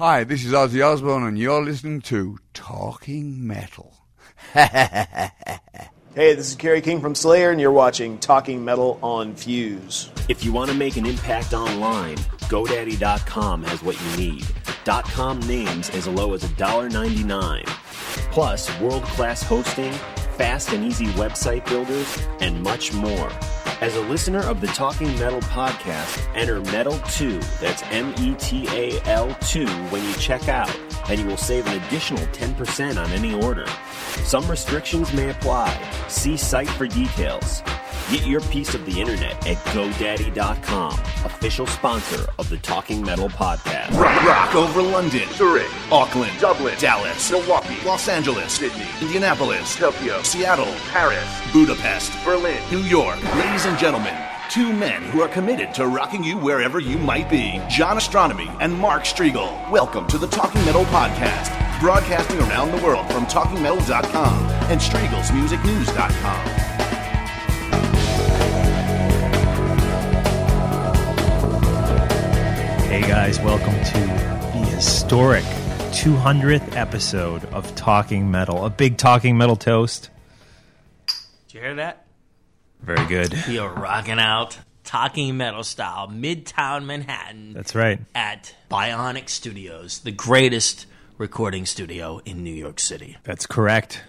Hi, this is Ozzy Osbourne, and you're listening to Talking Metal. Hey, this is Kerry King from Slayer, and you're watching Talking Metal on Fuse. If you want to make an impact online, GoDaddy.com has what you need. .com names as low as $1.99. Plus, world-class hosting, fast and easy website builders, and much more. As a listener of the Talking Metal podcast, enter METAL2, that's M E T A L 2, when you check out, and you will save an additional 10% on any order. Some restrictions may apply. See site for details. Get your piece of the internet at GoDaddy.com, official sponsor of the Talking Metal podcast. Rock, rock over London, Zurich, Auckland, Dublin, Dallas, Milwaukee, Los Angeles, Sydney, Indianapolis, Tokyo, Seattle, Paris, Budapest, Berlin, New York. Ladies and gentlemen, two men who are committed to rocking you wherever you might be. John Ostronomy and Mark Strigl. Welcome to the Talking Metal Podcast, broadcasting around the world from TalkingMetal.com and Striegel'sMusicNews.com. Hey guys, welcome to the historic 200th episode of Talking Metal. A big Talking Metal toast. Did you hear that? Very good. We are rocking out talking metal style, Midtown Manhattan. That's right. At Bionic Studios, the greatest recording studio in New York City. That's correct.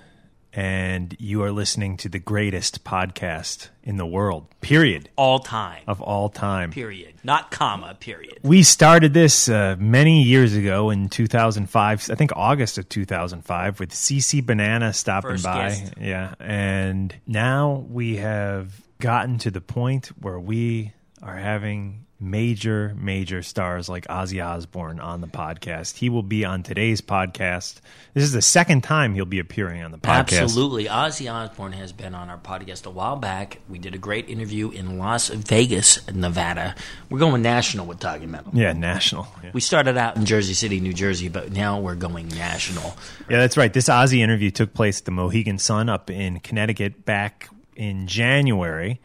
And you are listening to the greatest podcast in the world, period, All time. of all time. Period. Not comma, period. We started this uh, many years ago in 2005, I think August of 2005, with CC Banana stopping First by. guest. Yeah. And now we have gotten to the point where we are having major, major stars like Ozzy Osbourne on the podcast. He will be on today's podcast. This is the second time he'll be appearing on the podcast. Absolutely. Ozzy Osbourne has been on our podcast a while back. We did a great interview in Las Vegas, Nevada. We're going national with Talking Metal. Yeah, national. Yeah. We started out in Jersey City, New Jersey, but now we're going national. Yeah, that's right. This Ozzy interview took place at the Mohegan Sun up in Connecticut back in January.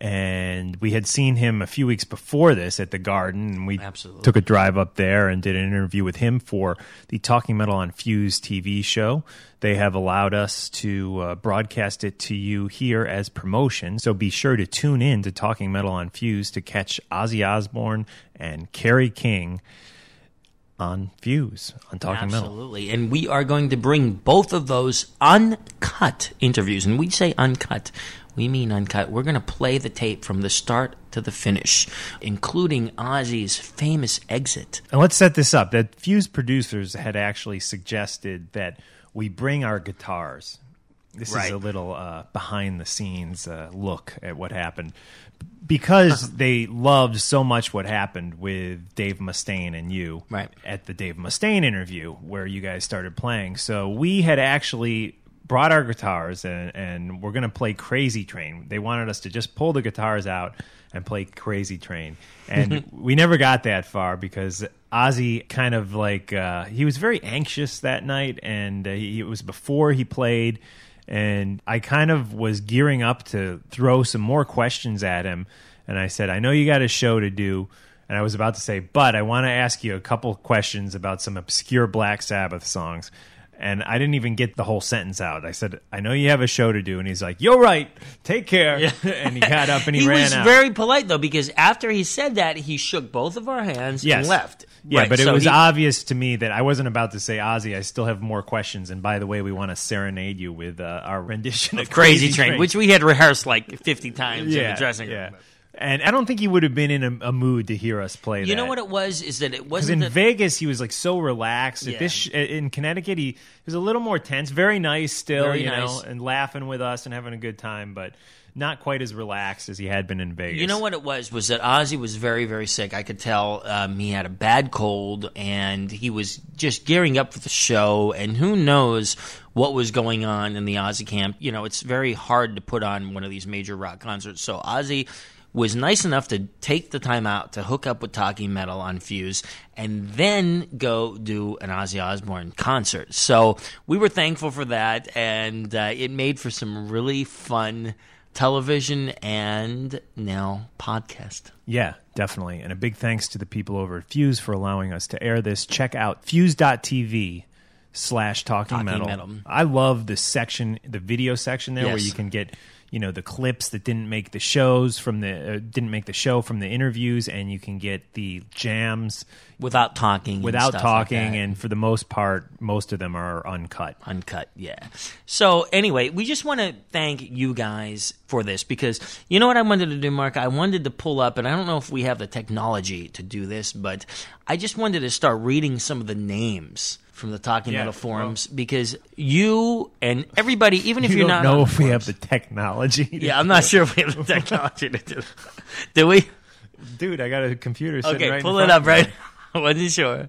And we had seen him a few weeks before this at the Garden, and we Absolutely. took a drive up there and did an interview with him for the Talking Metal on Fuse TV show. They have allowed us to uh, broadcast it to you here as promotion, so be sure to tune in to Talking Metal on Fuse to catch Ozzy Osbourne and Kerry King on Fuse on Talking Metal. Absolutely. And we are going to bring both of those uncut interviews. And we say uncut, we mean uncut. We're going to play the tape from the start to the finish, including Ozzy's famous exit. And let's set this up. That Fuse producers had actually suggested that we bring our guitars. This is a little uh, behind the scenes uh, look at what happened. Because they loved so much what happened with Dave Mustaine and you Right. at the Dave Mustaine interview where you guys started playing. So we had actually brought our guitars and, and we're going to play Crazy Train. They wanted us to just pull the guitars out and play Crazy Train. And we never got that far because Ozzy kind of like, uh, he was very anxious that night and uh, he, it was before he played. And I kind of was gearing up to throw some more questions at him. And I said, I know you got a show to do. And I was about to say, but I want to ask you a couple questions about some obscure Black Sabbath songs. And I didn't even get the whole sentence out. I said, "I know you have a show to do," and he's like, "You're right. Take care." and he got up and he, he ran was out. very polite though because after he said that he shook both of our hands Yes. and left. Yeah, Right, but it so was he- obvious to me that I wasn't about to say, Ozzy, I still have more questions. And by the way, we want to serenade you with uh, our rendition of Crazy Train, which we had rehearsed like fifty times in yeah, the dressing room. yeah. And I don't think he would have been in a, a mood to hear us play that. You know what it was? Is that it Because wasn't in that- Vegas, he was like so relaxed. At Yeah. this sh- in Connecticut, he was a little more tense. Very nice still, Very you nice. know, and laughing with us and having a good time, but not quite as relaxed as he had been in Vegas. You know what it was? Was that Ozzy was very, very sick. I could tell um, he had a bad cold and he was just gearing up for the show. And who knows what was going on in the Ozzy camp? You know, it's very hard to put on one of these major rock concerts. So Ozzy was nice enough to take the time out to hook up with Talking Metal on Fuse and then go do an Ozzy Osbourne concert. So we were thankful for that, and uh, it made for some really fun television and now podcast. Yeah, definitely. And a big thanks to the people over at Fuse for allowing us to air this. Check out fuse.tv slash talking metal. Metal. I love the section, the video section there where you can get, you know, the clips that didn't make the shows from the, uh, didn't make the show from the interviews and you can get the jams Without talking, and without like talking. that. and for the most part, most of them are uncut. uncut yeah so anyway we just want to thank you guys for this because you know what i wanted to do mark i wanted to pull up and i don't know if we have the technology to do this but i just wanted to start reading some of the names from the talking Yeah, metal forums because you and everybody even if you you're don't not know if we have the technology. yeah i'm not sure if we have the technology to do that. do we Dude, I got a computer sitting Okay, right pull it up, right? I wasn't sure.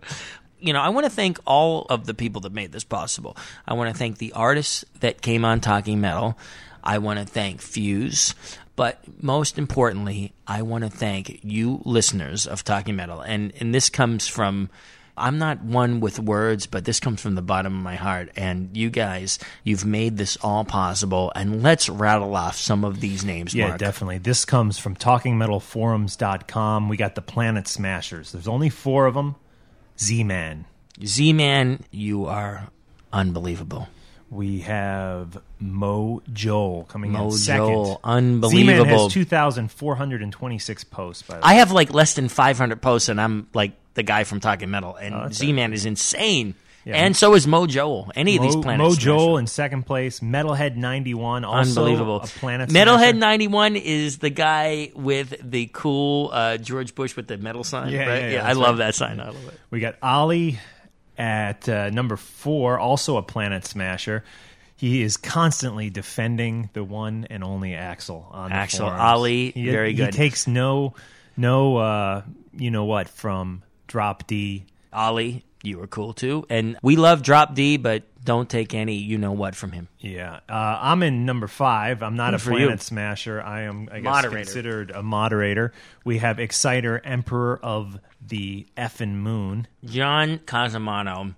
You know, I want to thank all of the people that made this possible. I want to thank the artists that came on Talking Metal. I want to thank Fuse. But most importantly, I want to thank you listeners of Talking Metal. And, and this comes from, I'm not one with words, but this comes from the bottom of my heart. And you guys, you've made this all possible. And let's rattle off some of these names, Yeah, Mark. definitely. This comes from talkingmetalforums.com. We got the Planet Smashers. There's only four of them. Z-Man. Z Man, you are unbelievable. We have Mo Joel coming Mo in second. Joel, unbelievable. Z-Man has 2,426 posts, by the way. I have like less than 500 posts, and I'm like the guy from Talking Metal, and Oh, Z Man is insane. Yeah. And so is Mo Joel. Any of these planets. Mo Joel in second place. Metalhead 91, also Unbelievable. a Planet Metalhead Smasher. 91 is the guy with the cool uh, George Bush with the metal sign. Yeah, right? yeah, yeah, I that's love that sign. I love it. We got Ali at uh, number four, also a Planet Smasher. He is constantly defending the one and only Axel on the Axel. Ali, He, very good. He takes no, no, uh, you know what, from Drop D. Ollie, you were cool too. And we love Drop D, but don't take any you know what from him. Yeah, uh, I'm in number five. I'm not Good a Planet you. Smasher. I am, I guess, Moderator. considered a moderator. We have Exciter, Emperor of the Effin Moon. John Cusimano,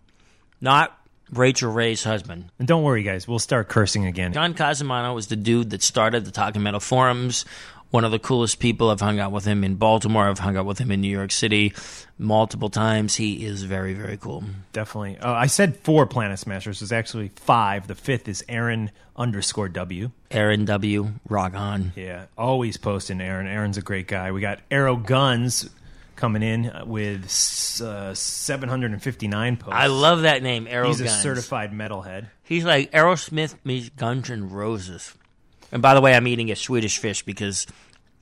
not Rachael Ray's husband. And don't worry, guys, we'll start cursing again. John Cusimano was the dude that started the Talking Metal forums. One of the coolest people. I've hung out with him in Baltimore. I've hung out with him in New York City multiple times. He is very, very cool. Definitely. Uh, I said four Planet Smashers. There's actually five. The fifth is Aaron underscore W. Aaron W. Rock on. Yeah, always posting Aaron. Aaron's a great guy. We got Arrow Guns coming in with uh, 759 posts. I love that name, Arrow He's a Guns. certified metalhead. He's like Aerosmith meets Guns N' Roses. And by the way, I'm eating a Swedish fish because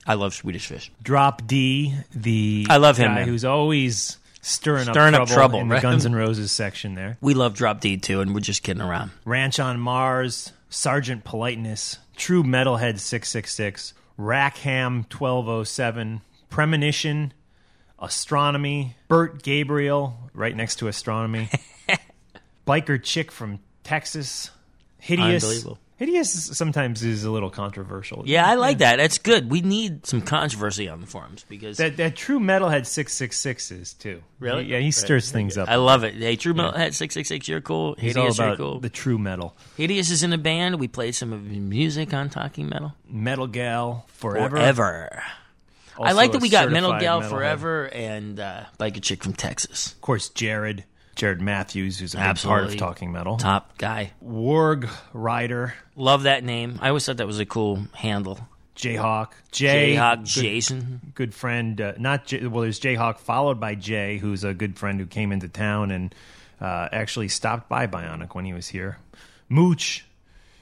I love Swedish fish. Drop D, the I love him, guy man. who's always stirring, Stirring up up trouble, trouble, in right? the Guns N' Roses section there. We love Drop D too, and we're just kidding around. Ranch on Mars, Sergeant Politeness, True Metalhead 666, Rackham 1207, Premonition, Astronomy, Bert Gabriel, right next to Astronomy, Biker Chick from Texas, Hideous. Hideous sometimes is a little controversial. Yeah, I like that. That's good. We need some controversy on the forums because That, that True Metalhead 666 is too. Really? Yeah, he stirs things up. I love it. Hey, True Metal Head six six six. You're cool. He's Hideous, all you're about cool. the true metal. Hideous is in a band. We played some of his music on Talking Metal. Metal Gal Forever. Forever. I Also like that a we got Metal certified Gal metalhead. Forever and uh, Biker Chick from Texas. Of course, Jared Jared Matthews, who's a big Absolutely. part of Talking Metal. Top guy. Warg Rider, Love that name. I always thought that was a cool handle. Jayhawk, Jay, Jayhawk good- Jason. good friend. Uh, not J- well. There's Jayhawk, followed by Jay, who's a good friend who came into town and uh, actually stopped by Bionic when he was here. Mooch,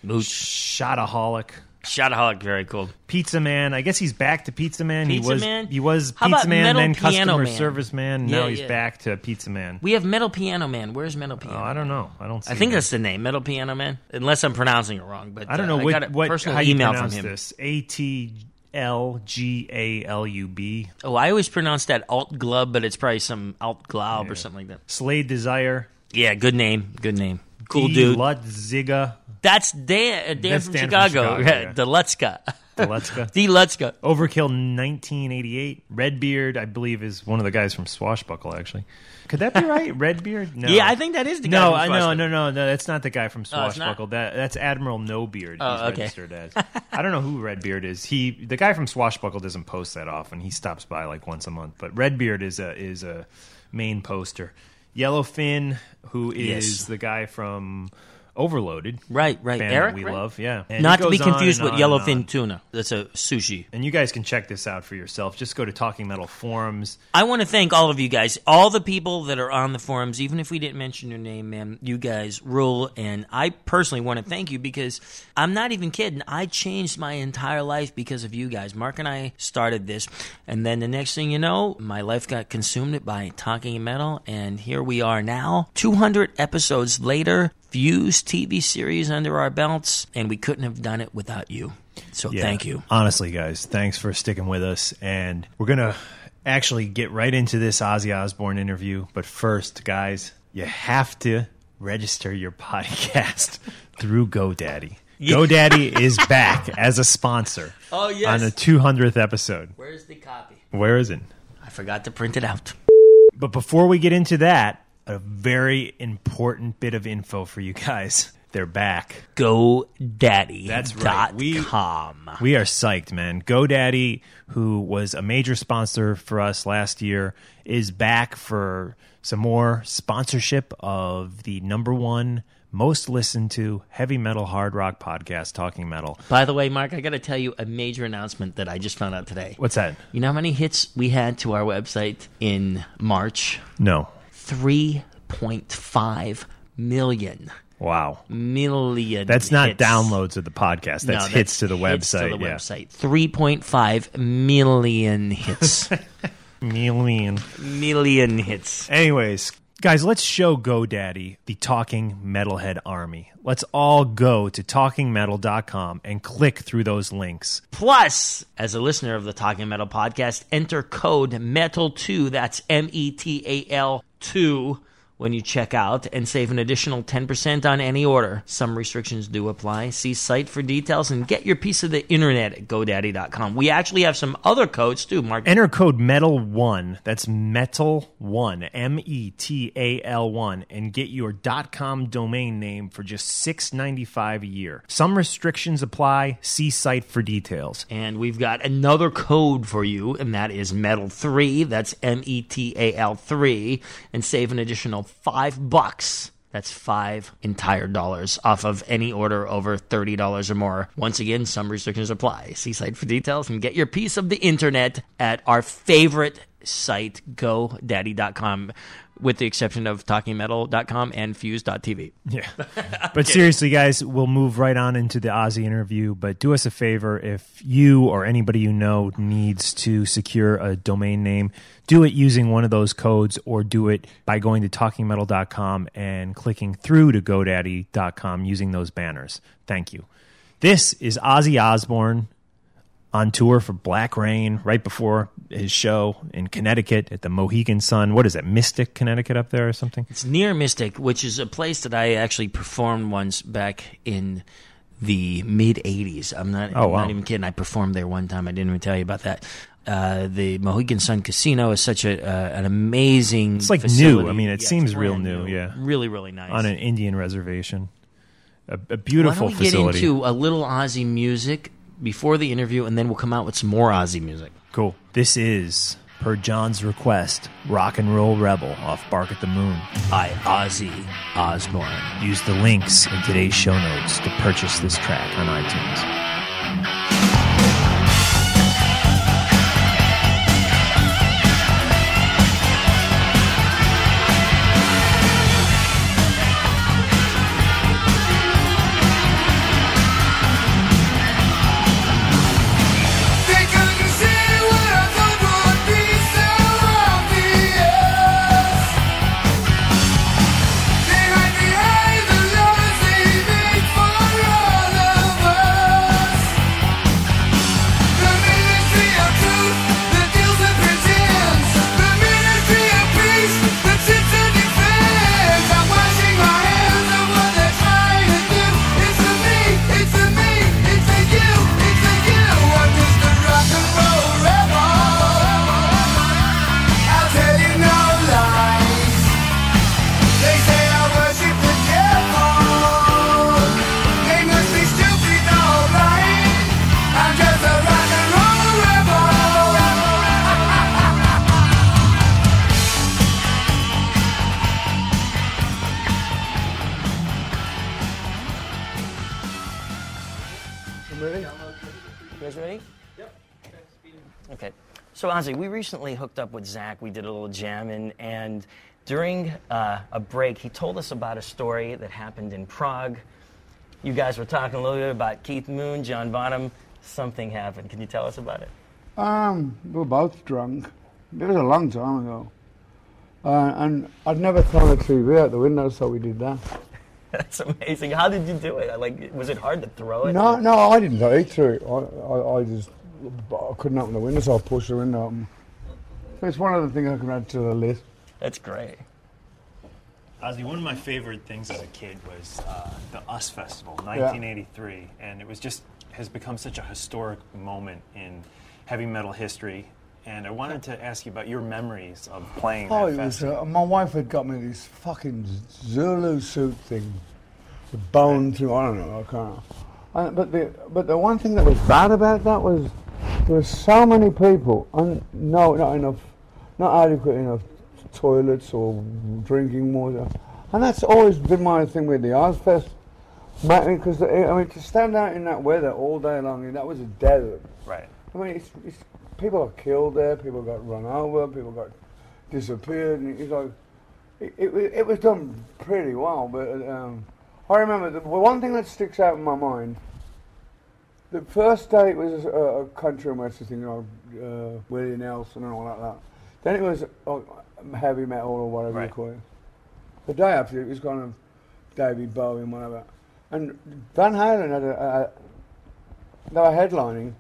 Mooch. Shotaholic, Shotaholic, very cool. Pizza Man. I guess he's back to Pizza Man. Pizza he was Man? he was How Pizza about Man, Metal then Piano Customer Man? Service Man. Yeah, now he's yeah. back to Pizza Man. We have Metal Piano Man. Where's Metal Piano? Oh, Piano? I don't know. I don't. See I think him. that's the name, Metal Piano Man. Unless I'm pronouncing it wrong, but I don't uh, know what got a what personal how you email pronounce from him. this. A T L G A L U B. Oh, I always pronounce that Alt Glub, but it's probably some Alt Glob or something like that. Slade Desire. Yeah, good name, good name. Cool dude. Lutziga. That's Dan, uh, Dan That's from Dan from Chicago. Chicago, Yeah, yeah. The Lutzka. Deletska. the Lutzka. Overkill 1988. Redbeard, I believe, is one of the guys from Swashbuckle, actually. Could that be right? Redbeard? No. Yeah, I think that is the guy No, from I no, Swashbuckle. no, no, no. That's not the guy from Oh. Swashbuckle. that that's Admiral No Beard. Oh, he's okay. registered as. I don't know who Redbeard is. He, the guy from Swashbuckle, doesn't post that often. He stops by like once a month. But Redbeard is a is a main poster. Yellowfin, who is Yes. the guy from Overloaded, Right, right. Eric, we right? love. Yeah, And Not to be confused with on and on. yellowfin tuna. That's a sushi. And you guys can check this out for yourself. Just go to Talking Metal forums. I want to thank all of you guys, all the people that are on the forums, even if we didn't mention your name, man. You guys rule, and I personally want to thank you because I'm not even kidding. I changed my entire life because of you guys. Mark and I started this, and then the next thing you know, my life got consumed by Talking Metal, and here we are now, 200 episodes later. Fuse TV series under our belts, and we couldn't have done it without you. So Yeah. thank you. Honestly, guys, thanks for sticking with us. And we're going to actually get right into this Ozzy Osbourne interview. But first, guys, you have to register your podcast through GoDaddy. GoDaddy is back as a sponsor Oh, yes. on the 200th episode. Where's the copy? Where is it? I forgot to print it out. But before we get into that, a very important bit of info for you guys. They're back. GoDaddy. That's right. We- com. We are psyched, man. GoDaddy, who was a major sponsor for us last year, is back for some more sponsorship of the number one most listened to heavy metal hard rock podcast, Talking Metal. By the way, Mark, I got to tell you a major announcement that I just found out today. What's that? You know how many hits we had to our website in March? No. 3.5 million. Wow. Million. That's not hits. downloads of the podcast. That's, No, hits to the hits website. To the yeah. website. 3.5 million hits. Million. million hits. Anyways, guys, let's show GoDaddy the Talking Metalhead Army. Let's all go to talkingmetal.com and click through those links. Plus, as a listener of the Talking Metal podcast, enter code METAL2, that's M E T A L 2, when you check out and save an additional 10% on any order. Some restrictions do apply. See site for details and get your piece of the internet at GoDaddy.com. We actually have some other codes too, Mark. Enter code METAL1, that's METAL1, M E T A L 1, and get your .com domain name for just $6.95 a year. Some restrictions apply. See site for details. And we've got another code for you, and that is Metal3. That's M E T A L 3. And save an additional five bucks. That's five entire dollars off of any order over $30 or more. Once again, some restrictions apply. See site for details and get your piece of the internet at our favorite site, GoDaddy.com, with the exception of TalkingMetal.com and Fuse.tv. Yeah. But seriously, guys, we'll move right on into the Ozzy interview. But do us a favor if you or anybody you know needs to secure a domain name, do it using one of those codes or do it by going to talkingmetal.com and clicking through to GoDaddy.com using those banners. Thank you. This is Ozzy Osbourne on tour for Black Rain right before his show in Connecticut at the Mohegan Sun. What is it, Mystic, Connecticut, up there or something? It's near Mystic, which is a place that I actually performed once back in the mid '80s. I'm not, Oh, wow. not even kidding. I performed there one time. I didn't even tell you about that. Uh, the Mohegan Sun Casino is such a uh, an amazing. It's like facility. new. I mean, it Yeah, seems real brand new, yeah. really, really nice. on an Indian reservation. A, a Why beautiful don't we facility. get into a little Ozzy music before the interview, and then we'll come out with some more Ozzy music. cool. This is Per John's request, Rock and Roll Rebel off Bark at the Moon. By Ozzy Osbourne. Use the links in today's show notes to purchase this track on iTunes. Recently hooked up with Zakk. We did a little jamming, and during uh, a break, he told us about a story that happened in Prague. You guys were talking a little bit about Keith Moon, John Bonham. Something happened. Can you tell us about it? Um, we were both drunk. It was a long time ago. Uh, and I'd never thrown a TV out the window, so we did that. That's amazing. How did you do it? Like, was it hard to throw it? No, no, I didn't through it. I, I, I just I couldn't open the window, so I pushed the window open. It's one of the things I can add to the list. That's great. Ozzy, one of my favorite things as a kid was uh, the US Festival, 1983, and it was just has become such a historic moment in heavy metal history. And I wanted to ask you about your memories of playing Oh, that it was, uh, my wife had got me this fucking Zulu suit thing, the bone thing. I don't know. I can't. Uh, but the but the one thing that was bad about that was there were so many people and no, not enough, not adequate enough toilets or drinking water, and that's always been my thing with the Ozzfest. Because I mean, to stand out in that weather all day long, that was a desert. right. I mean, it's, it's, people are killed there. People got run over. People got disappeared. And it's like it, it, it was done pretty well. But um, I remember the one thing that sticks out in my mind. The first day it was a, a country and western thing, you know, uh, Willie Nelson and all like that. Then it was uh, heavy metal or whatever Right. you call it. The day after it was kind of David Bowie and whatever. And Van Halen had a, a they were headlining,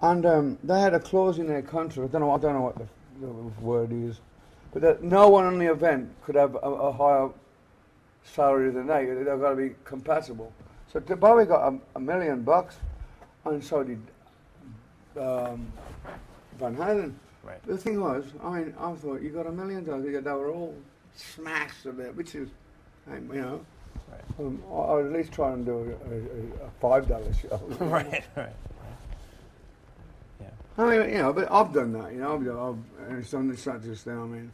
and um, they had a clause in their contract. I don't know. I don't know what the, the word is, but that no one on the event could have a, a higher salary than they. They've got to be compatible. So Bowie got a, a million bucks, and so did um, Van Halen. Right. The thing was, I mean, I thought you got a million dollars. They were all smashed a bit, which is, um, you know. Right. Um, I I would at least try and do a, a, a five dollar show. right, right. Yeah. I mean, you know, but I've done that, you know, I've, I've and it's done it's not just now, I mean.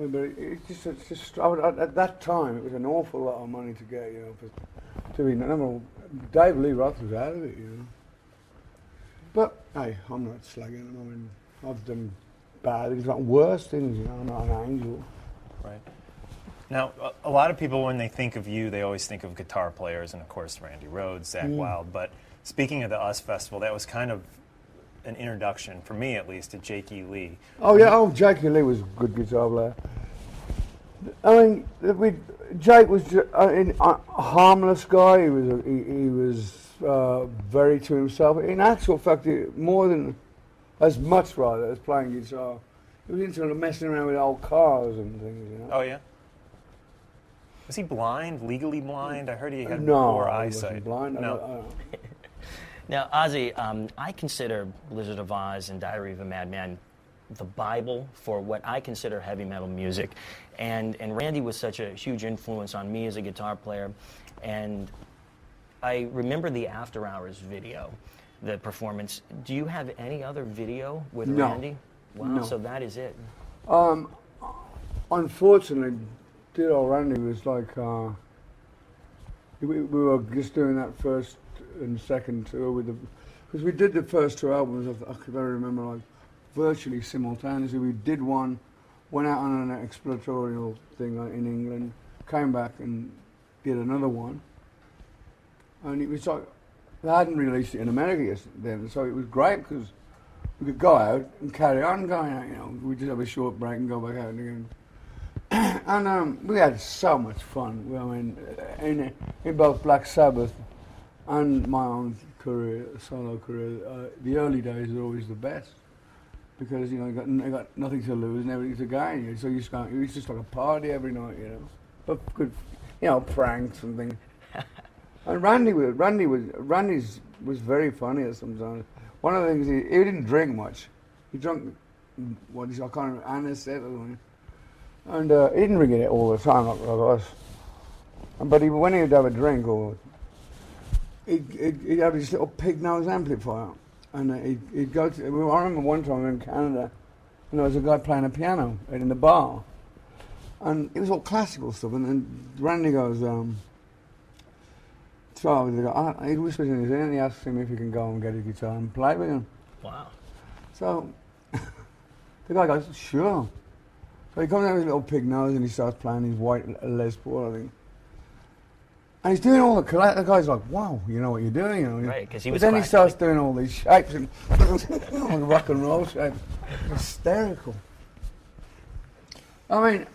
Uh, But it, it's just, it's just I would, at, at that time, it was an awful lot of money to get, you know, for, to be, number Dave Lee Roth was out of it, you know. But, hey, I'm not slagging him, I mean, I've done bad things, like worse things, you know, I'm not an angel. Right. Now, a, lot of people, when they think of you, they always think of guitar players, and of course, Randy Rhoads, Zakk Mm. Wylde. But speaking of the US Festival, that was kind of an introduction, for me at least, to Jake E. Lee. Oh yeah, oh Jake Lee was a good guitar player. I mean, we Jake was ju- uh, a harmless guy. He was a, he, he was uh, very to himself. In actual fact, he, more than as much rather as playing guitar, he was into messing around with old cars and things. You know. Oh, yeah? Was he blind, legally blind? I heard he had no, poor eyesight. wasn't blind. No. I- Now, Ozzy, um, I consider Blizzard of Oz and Diary of a Madman the Bible for what I consider heavy metal music. And, and Randy was such a huge influence on me as a guitar player. And I remember the After Hours video, the performance. Do you have any other video with No. Randy? Wow. No. So that is it. Um, unfortunately, dear old Randy was like, uh, we, we were just doing that first and second tour with the, because we did the first two albums, I, I very remember, like virtually simultaneously. We did one, went out on an exploratorial thing in England, came back and did another one. And it was like, they hadn't released it in America yet then, so it was great because we could go out and carry on going out, you know. We just have a short break and go back out again. and um, we had so much fun. I mean, in, in both Black Sabbath and my own career, solo career, uh, the early days are always the best because you know you got, you got nothing to lose and everything to gain. So you just go, it's just like a party every night, you know. But good, you know, pranks and things. and Randy was Randy was Randy's was very funny at sometimes. One of the things he, he didn't drink much. He drank what is I can't remember anisette or something. And uh, he didn't drink it all the time like, like us. But he, when he'd have a drink or he'd, he'd, he'd have his little pig nose amplifier. And he'd, he'd go to, well, I remember one time in Canada, and there was a guy playing a piano in the bar. And it was all classical stuff. And then Randy goes, um, so the guy, uh, he whispers in his ear and he asks him if he can go and get a guitar and play with him. Wow. So the guy goes, sure. So he comes out with his little pig nose and he starts playing his white Les Paul, I think. And he's doing all the collect. The guy's like, wow, you know what you're doing, you know. Right, 'cause he But was then he starts doing all these shapes and rock and roll shapes. Hysterical. I mean,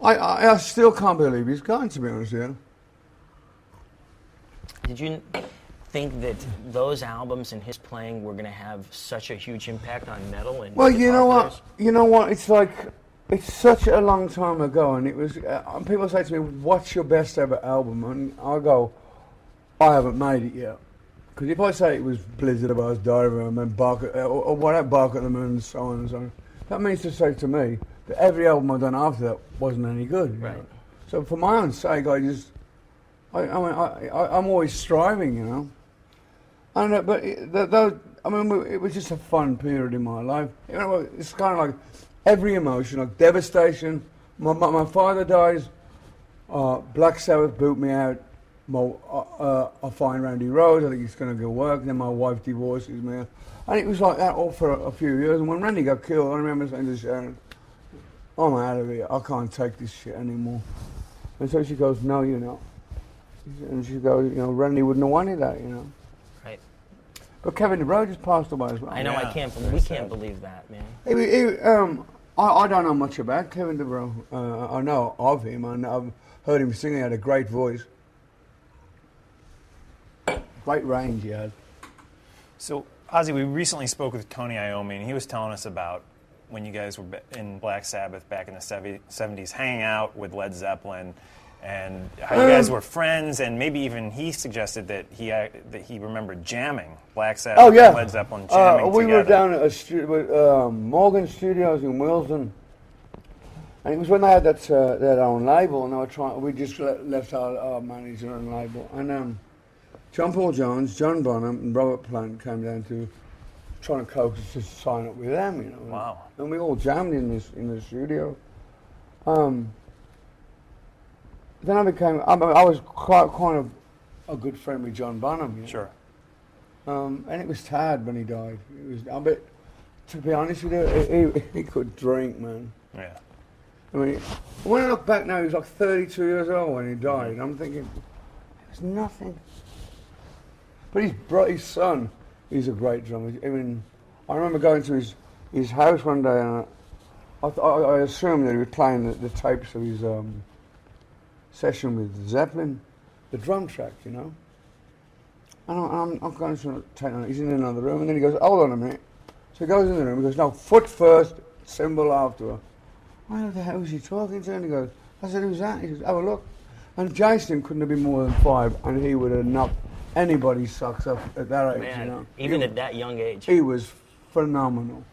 I, I, I still can't believe he's going, to be honest with you. Did you think that those albums and his playing were going to have such a huge impact on metal and Well, you know what? You know what? It's like it's such a long time ago, and it was. Uh, people say to me, "What's your best ever album?" And I go, "I haven't made it yet." Because if I say it was Blizzard of Oz, Diary and then Bark at, uh, or, or whatever, Bark at the Moon, and so on and so on, that means to say to me that every album I've done after that wasn't any good. Right. know. So for my own sake, I just, I, I mean, I, I, I'm always striving, you know. And uh, but it, th those, I mean, it was just a fun period in my life. You know, it's kind of like every emotion, like devastation. My my, my father dies. Uh, Black Sabbath boot me out. My, uh, uh, I find Randy Rhoads. I think he's going to go work. Then my wife divorces me, and it was like that all for a, a few years. And when Randy got killed, I remember saying to Sharon, "I'm out of here. I can't take this shit anymore." And so she goes, "No, you're not." And she goes, "You know, Randy wouldn't have wanted that, you know." Right. But Kevin DuBrow just passed away as well. I know. I can't. very We sad. can't believe that, man. He, he, um, I, I don't know much about Kevin DuBrow. Uh, I know of him. Know, I've heard him sing. He had a great voice. Great range he had. So, Ozzy, we recently spoke with Tony Iommi, and he was telling us about when you guys were in Black Sabbath back in the 70 70s, hanging out with Led Zeppelin, and how you guys Um, were friends, and maybe even he suggested that he uh, that he remembered jamming Black Sabbath Oh yeah, and Led Zeppelin jamming uh, we together. were down at a stu- with, um, Morgan Studios in Willesden, and it was when they had that uh, their own label, and they were trying. We just le- left our, our manager and label, and um, John Paul Jones, John Bonham, and Robert Plant came down to trying to coax us to sign up with them. You know, Wow. and we all jammed in this in the studio. Um, then I became. I, I was quite kind of a good friend with John Bonham. You know? Sure. Um, and it was sad when he died. It was, I bet, to be honest with you, he, he, could drink, man. Yeah. I mean, when I look back now, he was like 32 years old when he died. and I'm thinking, it's nothing. But his, bro- his son, he's a great drummer. I mean, I remember going to his, his house one day and I, I, th- I, I assumed that he was playing the, the tapes of his um, session with Zeppelin, the drum track, you know. And I'm, I'm, going to take on He's in another room, and then he goes, "Hold on a minute." So he goes in the room. He goes, "No, foot first, cymbal after." Why the hell was he talking to? And he goes, "I said, who's that?" He goes, "Have a look." And Jason couldn't have been more than five, and he would have knocked anybody's socks off at that age. Man, you know, even he, at that young age. he was phenomenal.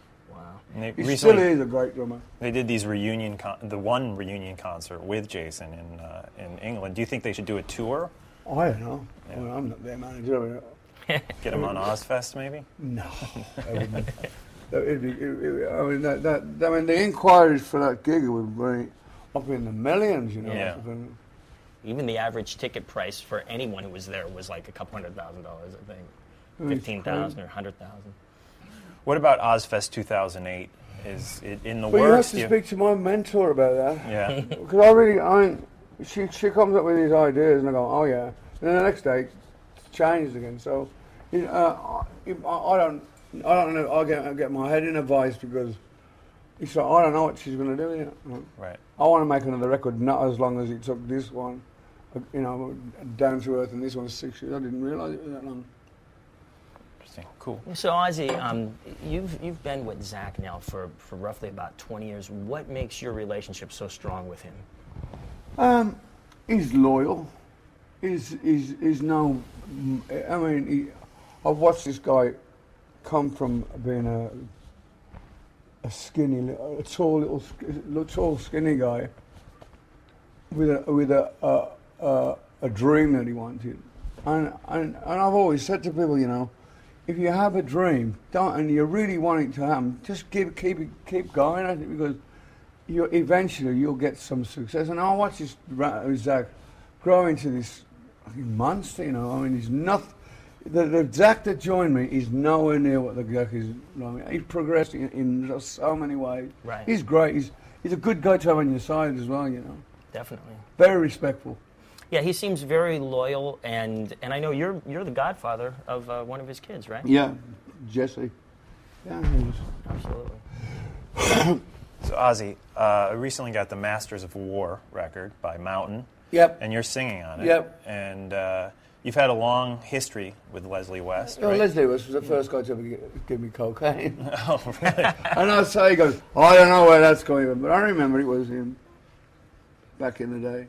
Wow. And they He recently, still is a great drummer. They did these reunion, con- the one reunion concert with Jason in uh, in England. Do you think they should do a tour? I don't know. Well, I'm not their manager. I mean, Get him on Ozzfest, maybe? No, I wouldn't. that it'd be, it, it, I mean, that, that, I mean, the inquiries for that gig were very up in the millions, you know. Yeah. Even the average ticket price for anyone who was there was like a couple hundred thousand dollars, I think. Fifteen thousand or hundred thousand. What about Ozzfest 2008? Is it in the But you have to you- speak to my mentor about that. Yeah. Because I really, I she, she comes up with these ideas and I go, oh yeah. And then the next day, it's changed again. So, you know, uh, I, I don't, I don't know, I get, I get my head in a vice because it's like, I don't know what she's going to do it. Right. I want to make another record, not as long as it took this one, uh, you know, down to earth, and this one's six years. I didn't realise it was that long. Interesting. Cool. So Ozzy, um, you've you've been with Zakk now for, for roughly about twenty years. What makes your relationship so strong with him? Um, he's loyal. He's, he's, he's no. I mean, he, I've watched this guy come from being a a skinny, a tall little, sk- tall skinny guy with a with a a, a, a dream that he wanted, and, and and I've always said to people, you know, if you have a dream, don't and you really want it to happen, just keep keep keep going at it because you eventually you'll get some success. And I watch this Zakk uh, grow into this monster. You know, I mean, he's not. The, the Zakk that joined me is nowhere near what the Zakk is. I mean, he's progressed in, in so many ways. Right. He's great. He's he's a good guy to have on your side as well. You know, Definitely. very respectful. Yeah, he seems very loyal, and and I know you're you're the godfather of uh, one of his kids, right? Yeah, Jesse. Yeah, he's, Absolutely. So Ozzy, uh, I recently got the Masters of War record by Mountain. Yep. And you're singing on it. Yep. And uh, you've had a long history with Leslie West, Oh, right? Leslie West was the first guy to ever give me cocaine. oh, really? and I say, he goes, "Oh, I don't know where that's going, but I remember it was him back in the day.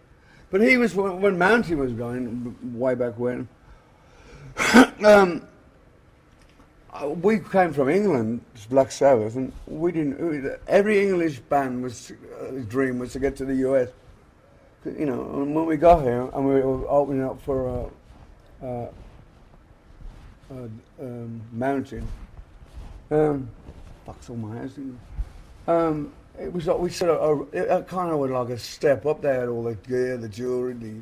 But he was when, Mountain was going, way back when. um, uh, we came from England, Black Sabbath, and we didn't. Every English band was uh, dream was to get to the US. You know, and when we got here and we were opening up for uh, uh, um, Mountain, um, fuck's all my didn't? Um, it was like we sort of it, it kind of was like a step up. They had all the gear, the jewelry, the,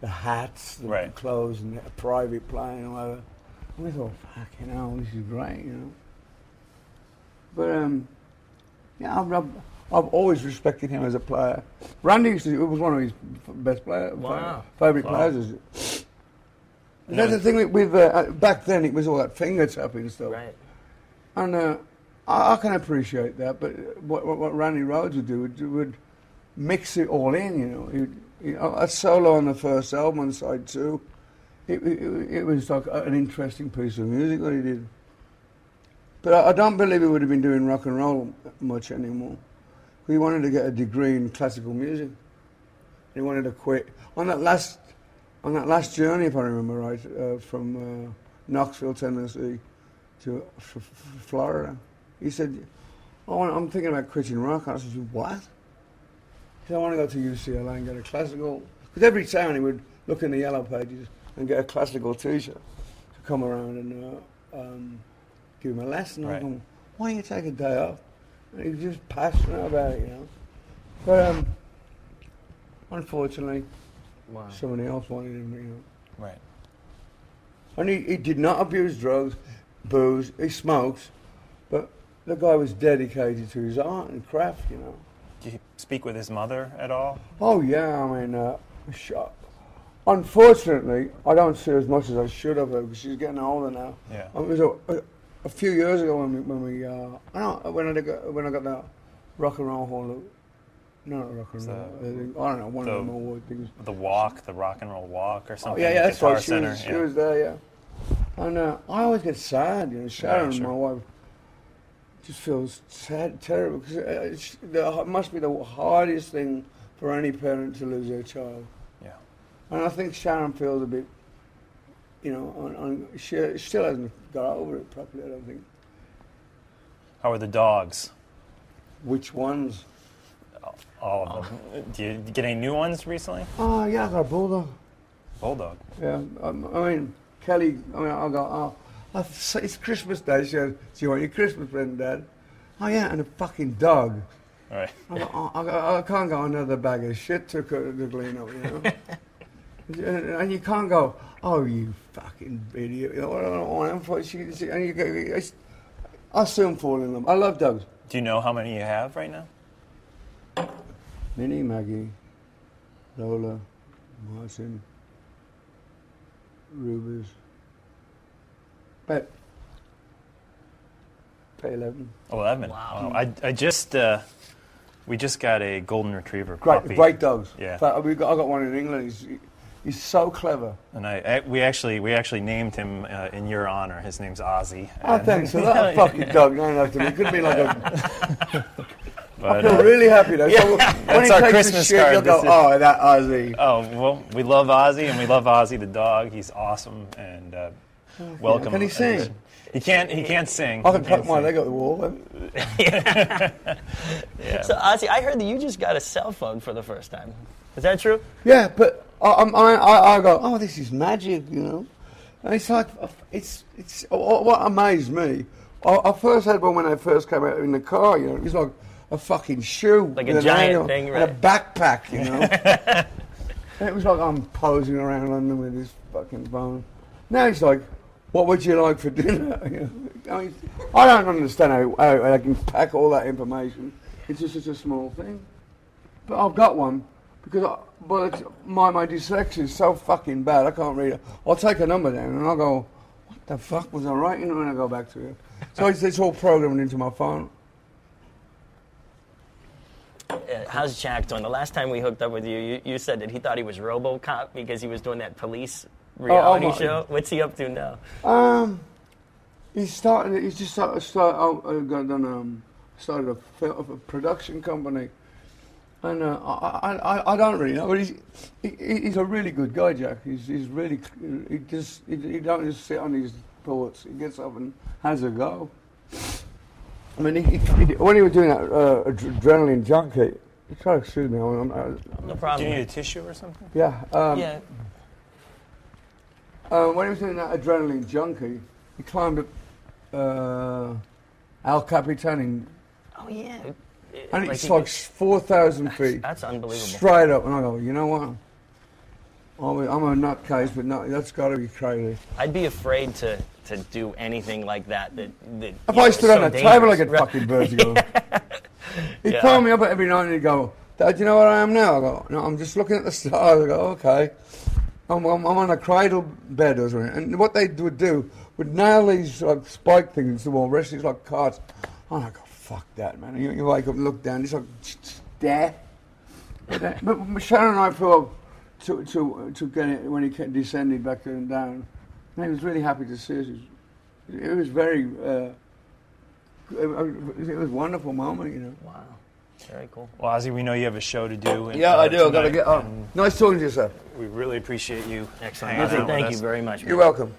the hats, the Right. clothes, and a private plane and whatever. And we thought, fucking hell, this is great, you know. But um, yeah, I've, I've, I've always respected him as a player. Randy used to, it was one of his best player, Wow. favorite Wow. players. is- That's the thing with, with uh, back then. It was all that finger tapping stuff. Right. And uh, I, I can appreciate that, but what, what, what Randy Rhoads would do would, would mix it all in, you know. He'd, you know. A solo on the first album on side two, it, it, it was like an interesting piece of music that he did. But I, I don't believe he would have been doing rock and roll much anymore. He wanted to get a degree in classical music. He wanted to quit. On that last, on that last journey, if I remember right, uh, from uh, Knoxville, Tennessee, to F- F- Florida. He said, oh, I'm thinking about quitting rock. I said, what? He said, I want to go to UCLA and get a classical. Because every town he would look in the yellow pages and get a classical teacher to come around and uh, um, give him a lesson. Right. Going, why don't you take a day off? And he was just passionate about it, you know. But um, unfortunately, Wow. somebody else wanted him, you know. Right. And he, he did not abuse drugs, booze, he smoked, the guy was dedicated to his art and craft, you know. Do you speak with his mother at all? Oh, yeah, I mean, uh, unfortunately, I don't see her as much as I should have because she's getting older now. Yeah. It was a, a, a few years ago when we, when we uh, I don't when I, got, when I got the Rock and Roll Hall of, not Rock and Roll, the- I don't know, one the- of them award things. The walk, the rock and roll walk, or something. Oh, something? yeah, yeah, that's right. She was, she yeah. was there, yeah. And uh, I always get sad, you know. Sharon, sure. my wife, just feels sad, terrible because uh, the, it must be the hardest thing for any parent to lose their child. Yeah. And I think Sharon feels a bit, you know, on, on, she still hasn't got over it properly. I don't think. How are the dogs? Which ones? All of them. Do you get any new ones recently? Oh yeah, I got a bulldog. Bulldog. Yeah, um, I mean Kelly. I mean I got. Uh, I s it's Christmas Day. She goes, "Do you want your Christmas present, Dad?" Oh yeah, and a fucking dog. All right. I, go, oh, I, go, I can't go another bag of shit to, to clean up, you know. and, you can't go, oh you fucking idiot. You know, what I don't want him. She, she, and you go, I soon fall in love. I love dogs. Do you know how many you have right now? Minnie, Maggie, Lola, Martin, Rubens. But, about 11. Eleven. Wow. I, I just uh, we just got a golden retriever Great, puppy. great dogs. Yeah. But we got, I got one in England. He's, he's so clever. And I, I we actually we actually named him uh, in your honor. His name's Ozzy. Oh, thanks for that. fucking dog named after me. It could be like a. I But, feel uh, really happy though. yeah, so when that's he our takes Christmas shit, card. you'll go, is- oh, that Ozzy. Oh well, we love Ozzy and we love Ozzy the dog. He's awesome and uh, welcome. Can he sing? He can't. He can't sing. I can He my leg up the wall. then. Yeah. So, Ozzy, I heard that you just got a cell phone for the first time. Is that true? Yeah, but I, I'm- I, I, I go, oh, this is magic, you know. And it's like, it's, it's what amazed me. I, I first had one when I first came out in the car, you know. It was like a fucking shoe, Like a with an giant angle thing, and a backpack, you know. and it was like I'm posing around London with this fucking phone. Now it's like, what would you like for dinner? I, mean, I don't understand how, how I can pack all that information. It's just such a small thing. But I've got one because I, but my my dyslexia is so fucking bad. I can't read it. I'll take a number down and I'll go, what the fuck was I writing? when I go back to it. So it's, it's all programmed into my phone. Uh, how's Jack doing? The last time we hooked up with you, you, you said that he thought he was RoboCop because he was doing that police reality oh my- show. What's he up to now? Um, he started. He's just started. Start, oh, uh, got done. Um, started a, fil- a production company, and uh, I, I, I- I don't really know. But he's he, he's a really good guy, Jack. He's he's really. He just he, he don't just sit on his thoughts. He gets up and has a go. I mean, he, he, he- when he was doing that uh, adrenaline junkie, he tried to sue me. I'm, I'm, No Do you need a tissue or something? yeah. Um, yeah. Um, when he was doing that adrenaline junkie, he climbed up uh, El Capitan in, Oh yeah. and Like it's like 4,000 feet. That's unbelievable. Straight up. And I go, you know what? I'm a nutcase, but no, that's got to be crazy. I'd be afraid to, to do anything like that. That, that If I know, stood is on so a table, I dangerous. get Right. fucking vertigo. He'd Yeah. call me up every night and he'd go, Dad, you know what I am now? I go, no, I'm just looking at the stars. I go, okay. I'm, I'm, I'm on a cradle bed or something. And what they would do would nail these like, spike things to the wall, rest these like cards. And I go, fuck that, man. You, you wake up and look down, it's like, death. But, but Sharon and I flew to, to, to get it when he kept descending back and down. And he was really happy to see us. It was, very, uh, it, it was a wonderful moment, you know. Wow. Very cool. Well, Ozzy, we know you have a show to do. and, Yeah, uh, I do. I've got to get on. and Nice talking to you, sir. We really appreciate you. Excellent. Ozzy, thank you very much. You're welcome.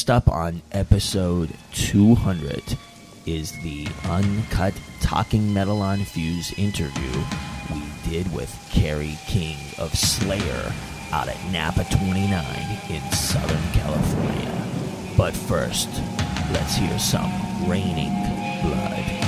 Next up on episode 200 is the uncut Talking Metal on Fuse interview we did with Kerry King of Slayer out at Napa 29 in Southern California. But first, let's hear some Raining Blood.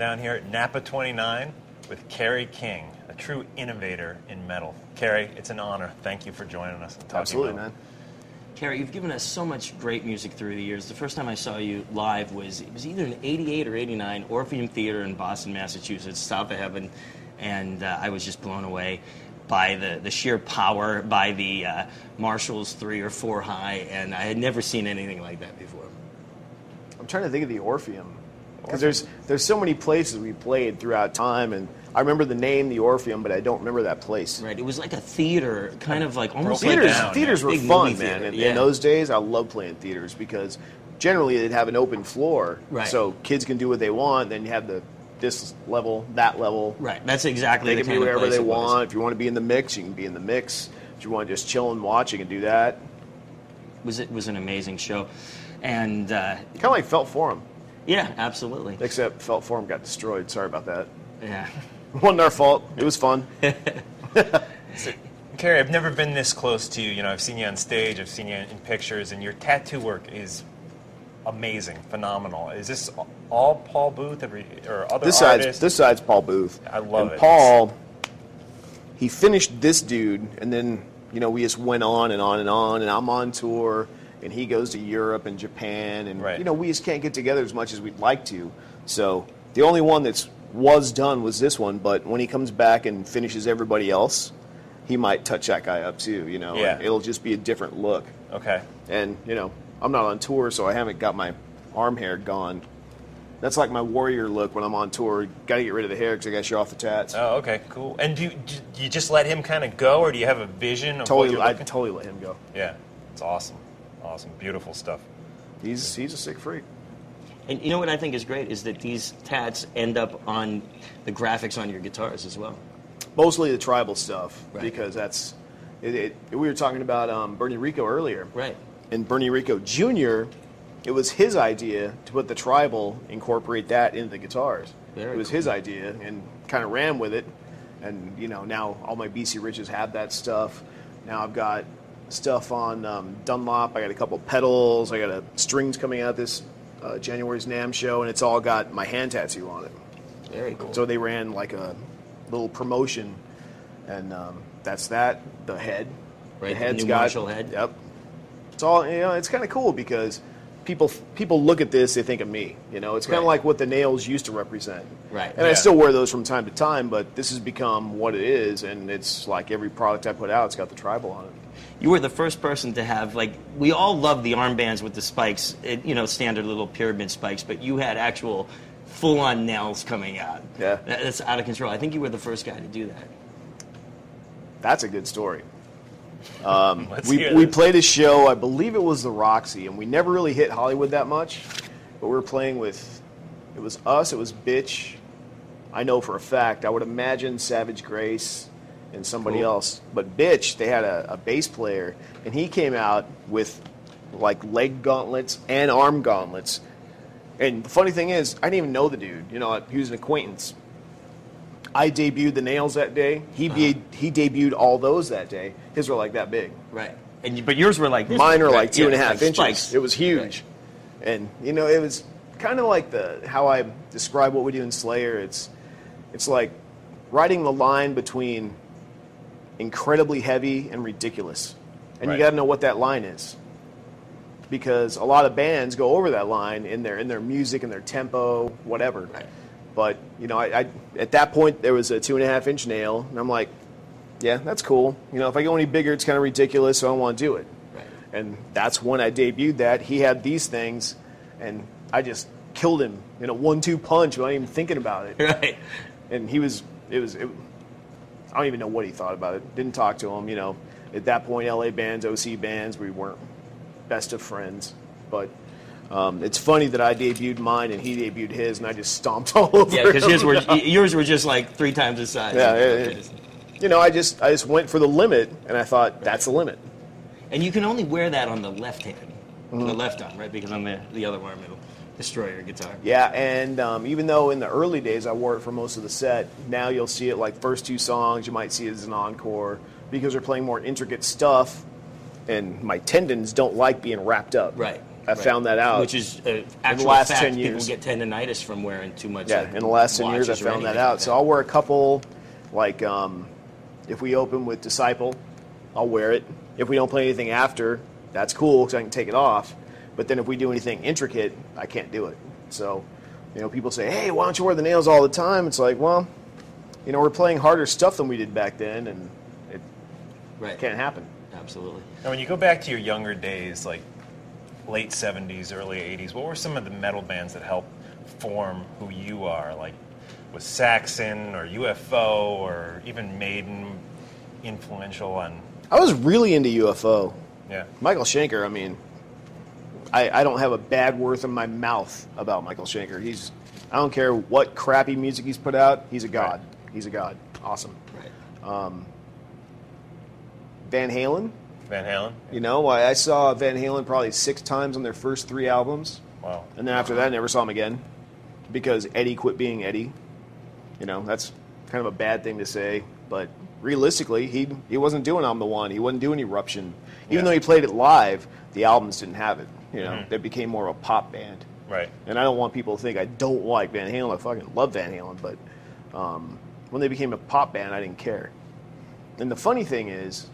Down here at Napa 29 with Kerry King, a true innovator in metal. Kerry, it's an honor. Thank you for joining us. on Talking Absolutely, Metal. man. Kerry, you've given us so much great music through the years. The first time I saw you live was it was either in '88 or '89, Orpheum Theater in Boston, Massachusetts, south of heaven, and uh, I was just blown away by the, the sheer power, by the uh, Marshalls three or four high, and I had never seen anything like that before. I'm trying to think of the Orpheum because there's there's so many places we played throughout time, and I remember the name, the Orpheum, but I don't remember that place. Right, it was like a theater, kind of like almost theaters. like a theaters were fun, movie man. theater, In, yeah. in those days, I loved playing theaters because generally they'd have an open floor, Right. so kids can do what they want. Then you have the this level, that level. Right, that's exactly They the can be wherever they want. If you want to be in the mix, you can be in the mix. If you want to just chill and watch, you can do that. was it was an amazing show, and uh, Kind of like Felt Forum, yeah, absolutely, except Felt Forum got destroyed. Sorry about that. yeah. wasn't our fault. It was fun. Kerry, I've never been this close to you. You know, I've seen you on stage, I've seen you in pictures, and your tattoo work is amazing, phenomenal. Is this all Paul Booth every, or other this side's this side's Paul Booth. I love and it. Paul, he finished this dude, and then you know we just went on and on and on, and I'm on tour, and he goes to Europe and Japan, and Right. you know we just can't get together as much as we'd like to. So the only one that's was done was this one, but when he comes back and finishes everybody else, he might touch that guy up too. You know, Yeah. it'll just be a different look. Okay. And you know, I'm not on tour, so I haven't got my arm hair gone. That's like my warrior look when I'm on tour. Got to get rid of the hair because I got to show off the tats. Oh, okay, cool. And do you, do you just let him kind of go, or do you have a vision of what totally, I totally let him go. yeah, it's awesome, awesome, beautiful stuff. He's he's a sick freak. And you know what I think is great is that these tats end up on the graphics on your guitars as well. Mostly the tribal stuff Right. because that's. It, it, we were talking about um, Bernie Rico earlier, Right. and Bernie Rico Jr. it was his idea to put the tribal, incorporate that into the guitars. Very it was his idea, and kind of ran with it. And you know, now all my BC Riches have that stuff. Now I've got stuff on um, Dunlop. I got a couple pedals. I got a strings coming out this uh, January's NAMM show, and it's all got my hand tattoo on it. Very cool. So they ran like a little promotion, and um, that's that. The head, Right, The the head's got Marshall head. Yep. It's all you know. It's kind of cool because people people look at this, they think of me. You know, it's kind of Right. like what the nails used to represent. Right. And I still wear those from time to time, but this has become what it is, and it's like every product I put out, it's got the tribal on it. You were the first person to have like we all love the armbands with the spikes, it, you know, standard little pyramid spikes, but you had actual full-on nails coming out. Yeah. That- that's out of control. I think you were the first guy to do that. That's a good story. Um, we we played a show, I believe it was the Roxy, and we never really hit Hollywood that much. But we were playing with, it was us, it was Bitch. I know for a fact. I would imagine Savage Grace and somebody Cool. else. But Bitch, they had a, a bass player, and he came out with like leg gauntlets and arm gauntlets. And the funny thing is, I didn't even know the dude. You know, he was an acquaintance. I debuted the nails that day. He uh-huh. be, he debuted all those that day. His were like that big. Right. And you, but yours were like Mine right? like two and a half like inches. spikes. It was huge, and you know it was kind of like the how I describe what we do in Slayer. It's it's like riding the line between incredibly heavy and ridiculous, and Right. you got to know what that line is. Because a lot of bands go over that line in their in their music and their tempo, whatever. Right. But you know, I, I at that point there was a two and a half inch nail, and I'm like, yeah, that's cool. You know, if I go any bigger, it's kind of ridiculous, so I don't want to do it. Right. And that's when I debuted that. He had these things, and I just killed him in a one-two punch without even thinking about it. Right. And he was, it was, it, I don't even know what he thought about it. Didn't talk to him. You know, at that point, LA bands, OC bands, we weren't best of friends. But um, it's funny that I debuted mine and he debuted his, and I just stomped all over. Yeah, because yours were yours were just like three times the size. Yeah, yeah, yeah. You know, I just I just went for the limit, and I thought that's the limit. And you can only wear that on the left hand, Mm-hmm. the left arm, right? Because on the the other arm it'll destroy your guitar. Yeah, and um, even though in the early days I wore it for most of the set, now you'll see it like first two songs. You might see it as an encore because we're playing more intricate stuff, and my tendons don't like being wrapped up. Right. I right. found that out. Which is uh, the last fact. 10 years. People get tendonitis from wearing too much. yeah, like, in the last ten years I found that out. like So I'll wear a couple, like um, if we open with Disciple, I'll wear it. If we don't play anything after, that's cool because I can take it off. But then if we do anything intricate, I can't do it. So, you know, people say, "Hey, why don't you wear the nails all the time?" It's like, well, you know, we're playing harder stuff than we did back then, and it Right. can't happen. Absolutely. Now, when you go back to your younger days, like late 70s, early 80s, what were some of the metal bands that helped form who you are? Like, was Saxon or UFO or even Maiden influential on. I was really into UFO. Yeah. Michael Schenker, I mean, I, I don't have a bad word in my mouth about Michael Schenker. He's, I don't care what crappy music he's put out, he's a god. He's a god. Awesome. Right. Um, Van Halen, Van Halen? you know, I, I saw Van Halen probably six times on their first three albums. Wow. And then after that, I never saw him again because Eddie quit being Eddie. You know, that's kind of a bad thing to say, but realistically, he he wasn't doing I'm the One. He wasn't doing Eruption. Even Yeah. though he played it live, the albums didn't have it. You know, Mhm. it became more of a pop band. Right. And I don't want people to think I don't like Van Halen. I fucking love Van Halen, but um, when they became a pop band, I didn't care. And the funny thing is,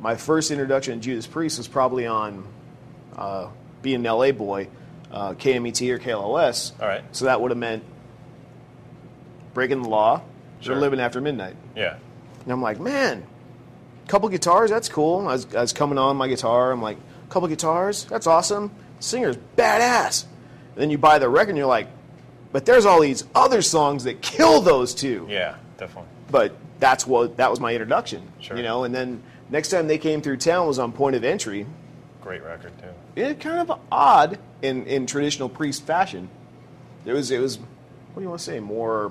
my first introduction to Judas Priest was probably on uh, being an LA boy, uh, KMET or KLOS. All right. So that would have meant breaking the law Sure. or living after midnight. Yeah. And I'm like, man, a couple guitars, that's cool. I was, I was coming on my guitar. I'm like, couple guitars, that's awesome. Singer's badass. And then you buy the record and you're like, but there's all these other songs that kill those two. Yeah, definitely. But that's what that was my introduction. Sure. You know, and then next time they came through town was on Point of Entry. Great record, too. It kind of odd in, in traditional priest fashion. It was it was what do you want to say more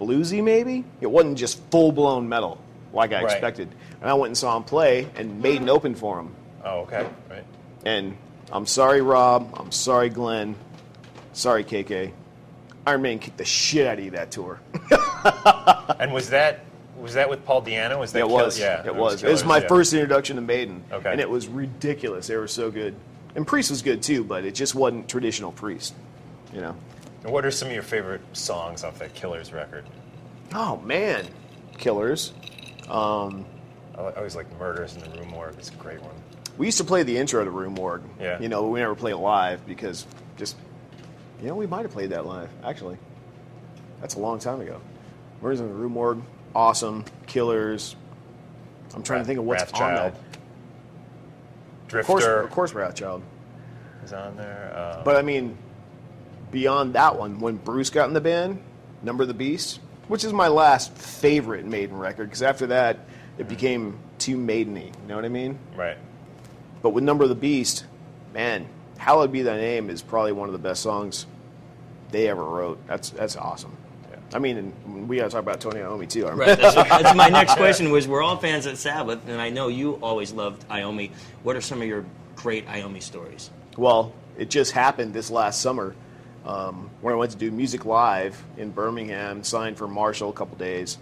bluesy maybe? It wasn't just full blown metal like I Right. expected. And I went and saw him play and Maiden opened for him. Oh, okay. Right. And I'm sorry, Rob. I'm sorry, Glenn. Sorry, KK. Iron Maiden kicked the shit out of you that tour. And was that was that with Paul Di'Anno? Was that it was. Yeah, it was. It was my yeah. first introduction to Maiden. Okay. And it was ridiculous. They were so good. And Priest was good too, but it just wasn't traditional Priest. You know. And What are some of your favorite songs off that Killers record? Oh man, Killers. Um, I I always like Murders in the Rue Morgue. It's a great one. We used to play the intro to Rue Morgue. Yeah. You know, but we never played it live because just, you know, we might have played that live actually. That's a long time ago. Murders in the Rue Morgue, awesome. Killers. I'm trying to think of what's on Wrathchild. that. Drifter Of course, of course, Wrathchild. is on there. Um, But I mean, beyond that one, when Bruce got in the band, Number of the Beast, which is my last favorite Maiden record, because after that, it became too Maideny. You know what I mean? right. But with Number of the Beast, man, Hallowed Be Thy Name is probably one of the best songs they ever wrote. That's that's awesome. Yeah. I mean, and we got to talk about Tony Iommi too. Right. That's, that's my next question. Was we're all fans of Sabbath, and I know you always loved Iommi. What are some of your great Iommi stories? Well, it just happened this last summer um, when I went to do music live in Birmingham, signed for Marshall a couple days,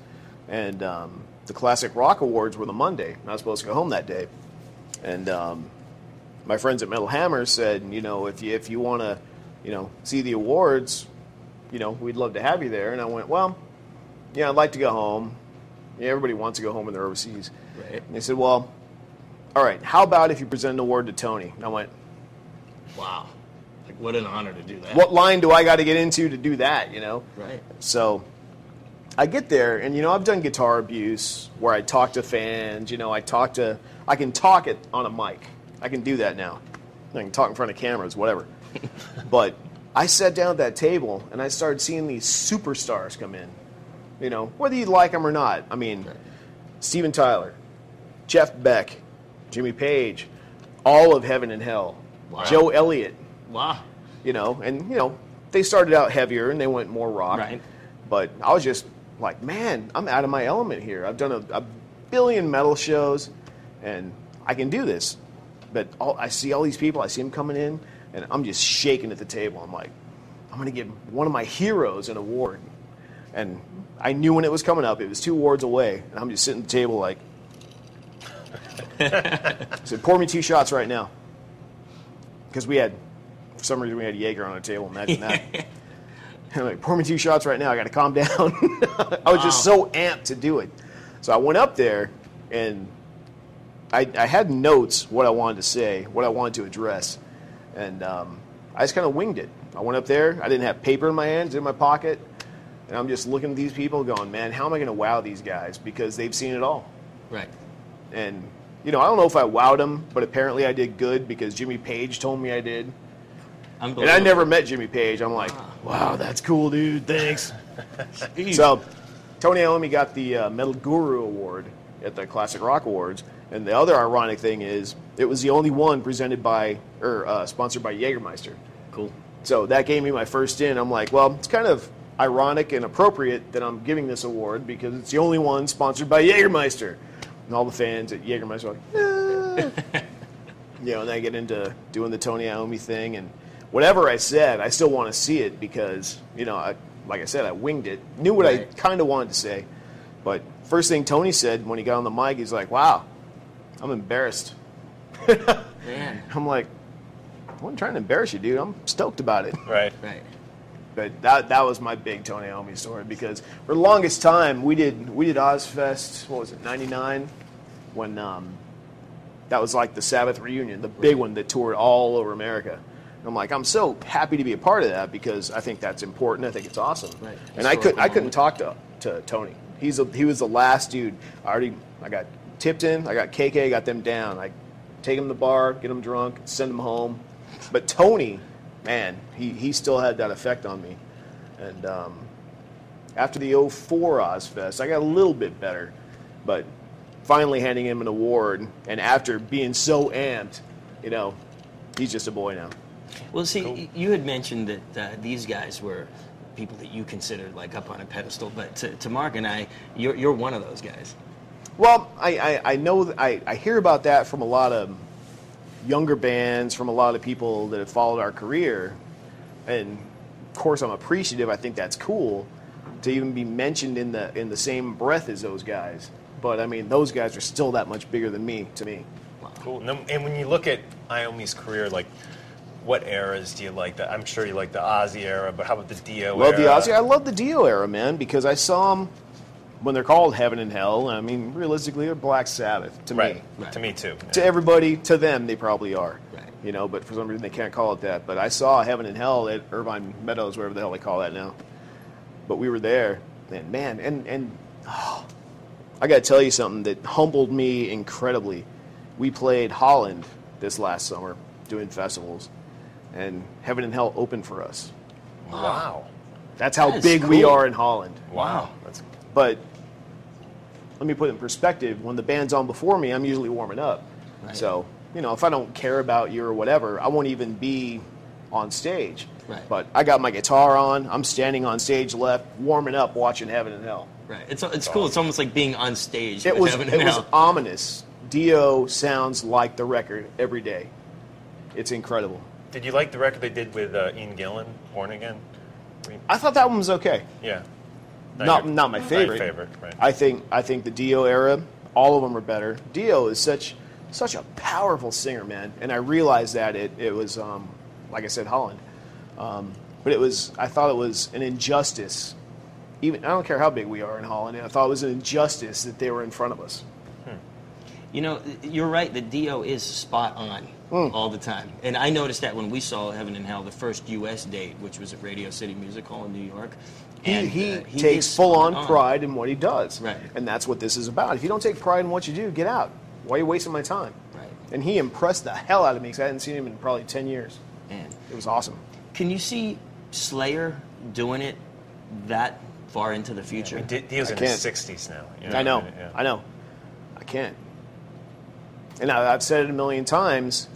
and um, the Classic Rock Awards were the Monday. and I was supposed to go home that day, and um, my friends at Metal Hammer said, you know, if you if you want to, you know, see the awards, you know, we'd love to have you there. And I went, well, yeah, I'd like to go home. Yeah, everybody wants to go home when they're overseas. Right. And they said, well, all right, how about if you present an award to Tony? And I went, Wow. Like, what an honor to do that. what line do I got to get into to do that? You know. Right. So I get there, and you know, I've done guitar abuse where I talk to fans. You know, I talk to, I can talk it on a mic. I can do that now. I can talk in front of cameras, whatever. but I sat down at that table and I started seeing these superstars come in. You know, whether you like them or not. I mean, Steven Tyler, Jeff Beck, Jimmy Page, all of Heaven and Hell, Wow. Joe Elliott, Wow. you know, and you know, they started out heavier and they went more rock. Right. But I was just like, man, I'm out of my element here. I've done a, a billion metal shows, and I can do this. But all, I see all these people. I see them coming in, and I'm just shaking at the table. I'm like, I'm going to give one of my heroes an award. And I knew when it was coming up. It was two awards away, and I'm just sitting at the table like. I said, pour me two shots right now. Because we had, for some reason, we had Jaeger on the table. Imagine that. I'm like, pour me two shots right now. I got to calm down. I was just so amped to do it. So I went up there and I, I had notes what I wanted to say, what I wanted to address, and um, I just kind of winged it. I went up there. I didn't have paper in my hands, in my pocket, and I'm just looking at these people, going, "Man, how am I going to wow these guys? Because they've seen it all." Right. And you know, I don't know if I wowed them, but apparently I did good because Jimmy Page told me I did. And I never met Jimmy Page. I'm like, wow, that's cool, dude. Thanks. so, Tony Iommi got the uh, Metal Guru Award at the Classic Rock Awards, and the other ironic thing is, it was the only one presented by or uh, sponsored by Jägermeister. Cool. So that gave me my first in. I'm like, well, it's kind of ironic and appropriate that I'm giving this award because it's the only one sponsored by Jägermeister. And all the fans at Jägermeister are like, "Ah." you know, and I get into doing the Tony Iommi thing, and whatever I said, I still want to see it because, you know, I, like I said, I winged it, knew what I kind of wanted to say. But first thing Tony said when he got on the mic, he's like, wow, I'm embarrassed. Man. I'm like, I wasn't trying to embarrass you, dude. I'm stoked about it. Right. Right. But that that was my big Tony Iommi story because for the longest time we did we did Ozzfest. What was it? '99 when um, that was like the Sabbath reunion, the big one that toured all over America. And I'm like, I'm so happy to be a part of that because I think that's important. I think it's awesome. Right. And I could I Historical couldn't talk to to Tony. He's a, he was the last dude. I already I got tipped in. I got KK, got them down. I take them to the bar, get them drunk, send them home. But Tony, man, he, he still had that effect on me. And um, after the 04 Ozzfest, I got a little bit better. But finally handing him an award, and after being so amped, you know, he's just a boy now. Well, see, y you had mentioned that uh, these guys were people that you consider like up on a pedestal, but to, to Mark and I, you're, you're one of those guys. Well, I, I, I know that I, I hear about that from a lot of younger bands, from a lot of people that have followed our career, and of course I'm appreciative. I think that's cool to even be mentioned in the in the same breath as those guys. But I mean, those guys are still that much bigger than me to me. Cool. And, then- and when you look at Iommi's career, like, what eras do you like? The, I'm sure you like the Ozzy era, but how about the Dio Love the? Ozzy. I love the Dio era, man, because I saw them when they're called Heaven and Hell. I mean, realistically, they're Black Sabbath to Right. me. To me too. To everybody, to them, they probably are. Right. You know, but for some reason they can't call it that. But I saw Heaven and Hell at Irvine Meadows, wherever the hell they call that now. But we were there, and man, and and oh, I got to tell you something that humbled me incredibly. We played Holland this last summer doing festivals, and Heaven and Hell opened for us. Wow. That's how That is big we are in Holland. Wow. That's But let me put it in perspective. When the band's on before me, I'm usually warming up. Right. So, you know, if I don't care about you or whatever, I won't even be on stage. Right. But I got my guitar on. I'm standing on stage left, warming up, watching Heaven and Hell. Right. It's it's cool. It's almost like being on stage. It with was Heaven it and was ominous. Dio sounds like the record every day. It's incredible. Did you like the record they did with uh, Ian Gillan, Born Again? I mean, I thought that one was okay. yeah. not your- not my your favorite. favorite, right? I think I think the Dio era, all of them are better. Dio is such such a powerful singer, man, and I realized that it it was um, like I said, Holland, um, but it was I thought it was an injustice. Even I don't care how big we are in Holland, I thought it was an injustice that they were in front of us. You know, you're right. The Dio is spot on Hmm. all the time, and I noticed that when we saw Heaven and Hell, the first U.S. date, which was at Radio City Music Hall in New York. He, and, he uh, is takes full on spot pride in what he does, Right. and that's what this is about. If you don't take pride in what you do, get out. Why are you wasting my time? Right. And he impressed the hell out of me because I hadn't seen him in probably ten years. Man, It was awesome. can you see Slayer doing it that far into the I future? mean, Di- Dio's I in can't. his 60s now. you I know. yeah. I know. I can't. And I, I've said it a million times.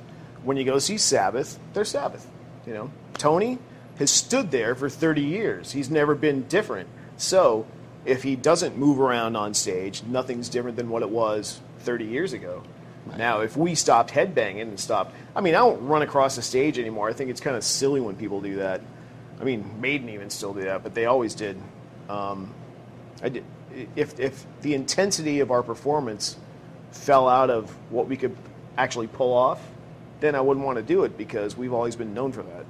When you go see Sabbath, they're Sabbath. You know, Tony has stood there for 30 years. He's never been different. So, if he doesn't move around on stage, nothing's different than what it was 30 years ago. Now, if we stopped headbanging and stopped, I mean, I don't run across the stage anymore. I think it's kind of silly when people do that. I mean, Maiden even still do that, but they always did. Um, I did, if, if the intensity of our performance fell out of what we could actually pull off, then I wouldn't want to do it because we've always been known for that.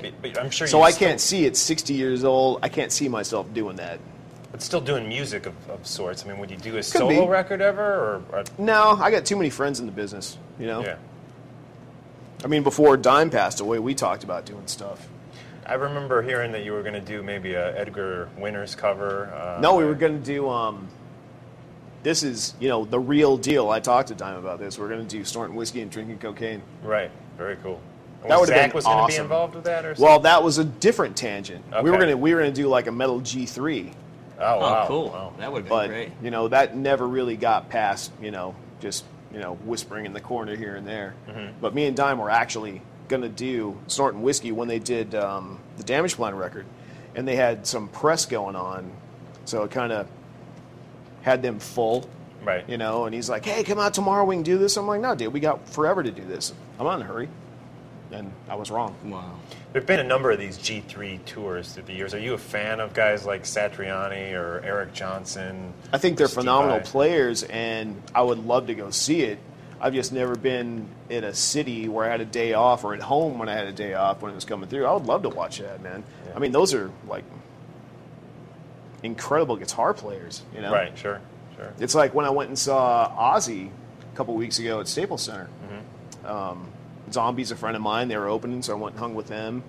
But, but I'm sure So you I still- can't see at 60 years old, I can't see myself doing that. But still doing music of, of sorts. I mean, would you do a be. solo record ever? Or, or No, I got too many friends in the business, you know? yeah. I mean, before Dime passed away, we talked about doing stuff. I remember hearing that you were going to do maybe a Edgar Winters cover. Uh, No, we were going to do. Um, this is, you know, the real deal. I talked to Dime about this. We're going to do snorting whiskey and drinking cocaine. Right. Very cool. And That was would've Zakk been was going to be involved with that, or something? Well, that was a different tangent. We were going to we were going to do like a metal G three, oh, Oh, wow. cool. Wow. That would have been but great. you know that never really got past. You know, just you know whispering in the corner here and there. Mm-hmm. But me and Dime were actually going to do snorting whiskey when they did um, the Damage Plan record, and they had some press going on, so it kind of had them full. Right. You know, and he's like, "Hey, come out tomorrow. We can do this." I'm like, "No, dude, we got forever to do this. I'm not in a hurry." And I was wrong. Wow. There've been a number of these G3 tours through the years. Are you a fan of guys like Satriani or Eric Johnson? I think they're Steve phenomenal Vai? players, and I would love to go see it. I've just never been in a city where I had a day off, or at home when I had a day off when it was coming through. I would love to watch that, man. I mean, those are like incredible guitar players, you know. Right. Sure. Sure. It's like when I went and saw Ozzy a couple weeks ago at Staples Center. Mm-hmm. Um, Zombie's a friend of mine. They were opening, so I went and hung with them.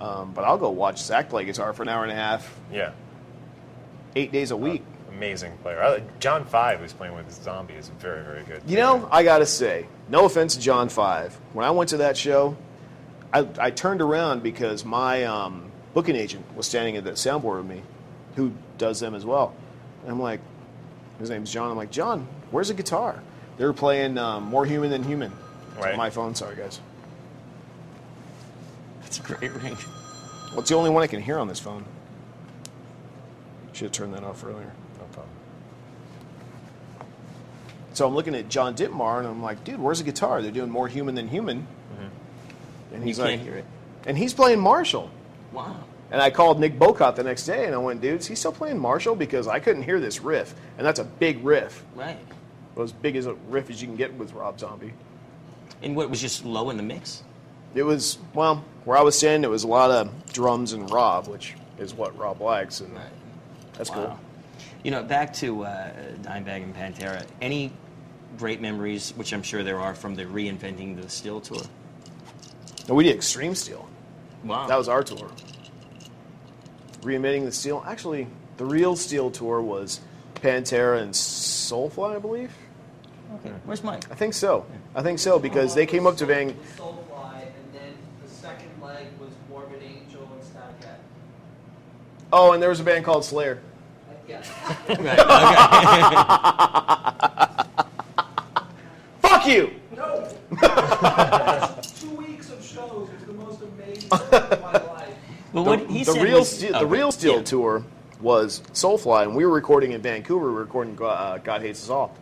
Um, but I'll go watch Zakk play guitar for an hour and a half, Yeah. eight days a week. Amazing player. I, John Five, who's playing with Zombie, is very, very good. You know, I gotta say, no offense to John Five. When I went to that show, I, I turned around because my um, booking agent was standing at the soundboard with me, who does them as well. And I'm like, his name's John. I'm like, John, where's the guitar? They were playing um, More Human Than Human. Right. my phone, sorry guys. That's a great ring. Well, it's the only one I can hear on this phone. Should have turned that off earlier. No problem. So I'm looking at John Ditmar and I'm like, dude, where's the guitar? They're doing more human than human. And You he's can't like, and he's playing Marshall. Wow. And I called Nick Bowcott the next day and I went, dude, is he still playing Marshall? Because I couldn't hear this riff. And that's a big riff. Right. Well, As big as a riff as you can get with Rob Zombie. And what was just low in the mix? It was, well, where I was standing, it was a lot of drums and Rob, which is what Rob likes. And that's cool. You know, back to uh, Dimebag and Pantera. Any great memories, which I'm sure there are, from the reinventing the steel tour? No, we did Extreme Steel. Wow. That was our tour. Reinventing the Steel. Actually, the real Steel tour was Pantera and Soulfly, I believe. Okay. Where's Mike? I think so. I think so because they came up to Van. Soulfly, and then the second leg was Morbid Angel and Static Head. Oh, and there was a band called Slayer. Yeah. Fuck you! No! Two weeks of shows was the most amazing thing of my life. Well, the, what he the said real was- Steel, oh, the real Steel yeah. tour was Soulfly, and we were recording in Vancouver. We were recording uh, God Hates Us All,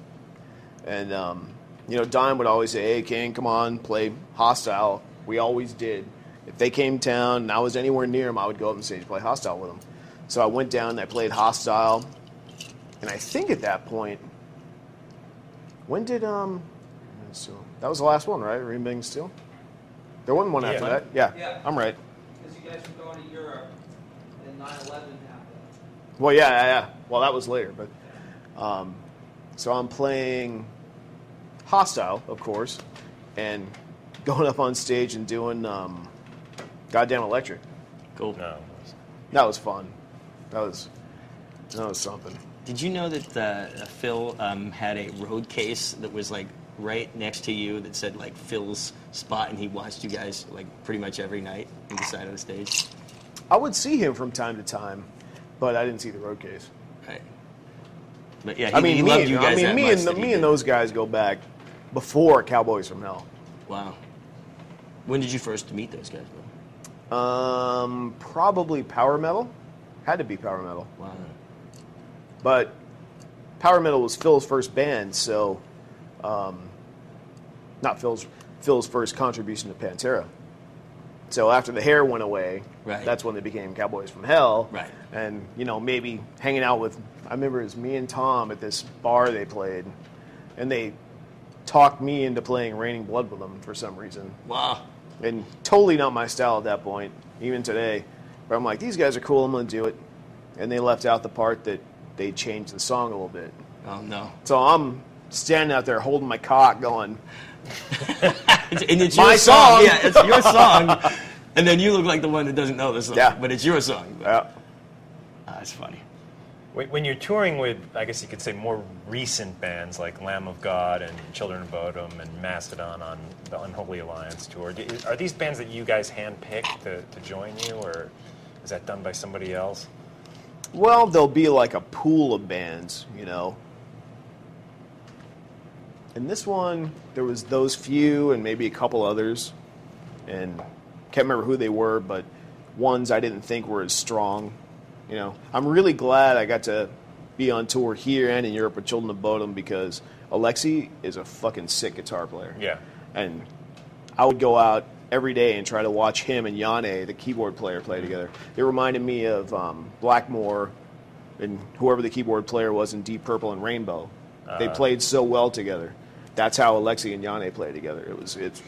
and um, you know, Dime would always say, "Hey, King, come on, play Hostile." We always did. If they came to town and I was anywhere near them, I would go up on stage and play Hostile with them. So I went down and I played Hostile, and I think at that point, when did um, so that was the last one, right? Reinventing Steel. There wasn't one after Yeah. that. Yeah, Yeah. I'm right. Because you guys were going to Europe, and 9 11 happened. Well, yeah, yeah, yeah. Well, that was later, but um, so I'm playing Hostile, of course, and going up on stage and doing um, Goddamn Electric. Cool. No. That was fun. That was that was something. Did you know that uh, Phil um, had a road case that was like right next to you that said like Phil's spot, and he watched you guys like pretty much every night on the side of the stage? I would see him from time to time, but I didn't see the road case. Right. But yeah, he, I mean, he me, loved and- you guys I mean, me much and the, me and those guys go back before Cowboys from Hell. Wow. When did you first meet those guys? Bill? Um, probably Power Metal. Had to be Power Metal. Wow. But Power Metal was Phil's first band, so um, not Phil's Phil's first contribution to Pantera. So after the hair went away, Right. that's when they became Cowboys from Hell. Right. And you know maybe hanging out with I remember it was me and Tom at this bar they played, and they talked me into playing Raining Blood with them for some reason. Wow. And totally not my style at that point, even today. But I'm like, these guys are cool. I'm going to do it. And they left out the part that they changed the song a little bit. Oh no. So I'm standing out there holding my cock, going, and it's My your song. song. Yeah, it's your song. And then you look like the one that doesn't know the song. Yeah. But it's your song. yeah. Ah, that's funny. When when you're touring with, I guess you could say, more recent bands like Lamb of God and Children of Bodom and Mastodon on the Unholy Alliance tour, do- are these bands that you guys handpick to, to join you, or is that done by somebody else? Well, there'll be like a pool of bands, you know. In this one, there was those few and maybe a couple others, and can't remember who they were, but ones I didn't think were as strong. You know, I'm really glad I got to be on tour here and in Europe with Children of Bodom because Alexi is a fucking sick guitar player. Yeah. And I would go out every day and try to watch him and Janne, the keyboard player, play together. It reminded me of um, Blackmore and whoever the keyboard player was in Deep Purple and Rainbow. they Uh. played so well together. That's how Alexi and Janne play together. It was it's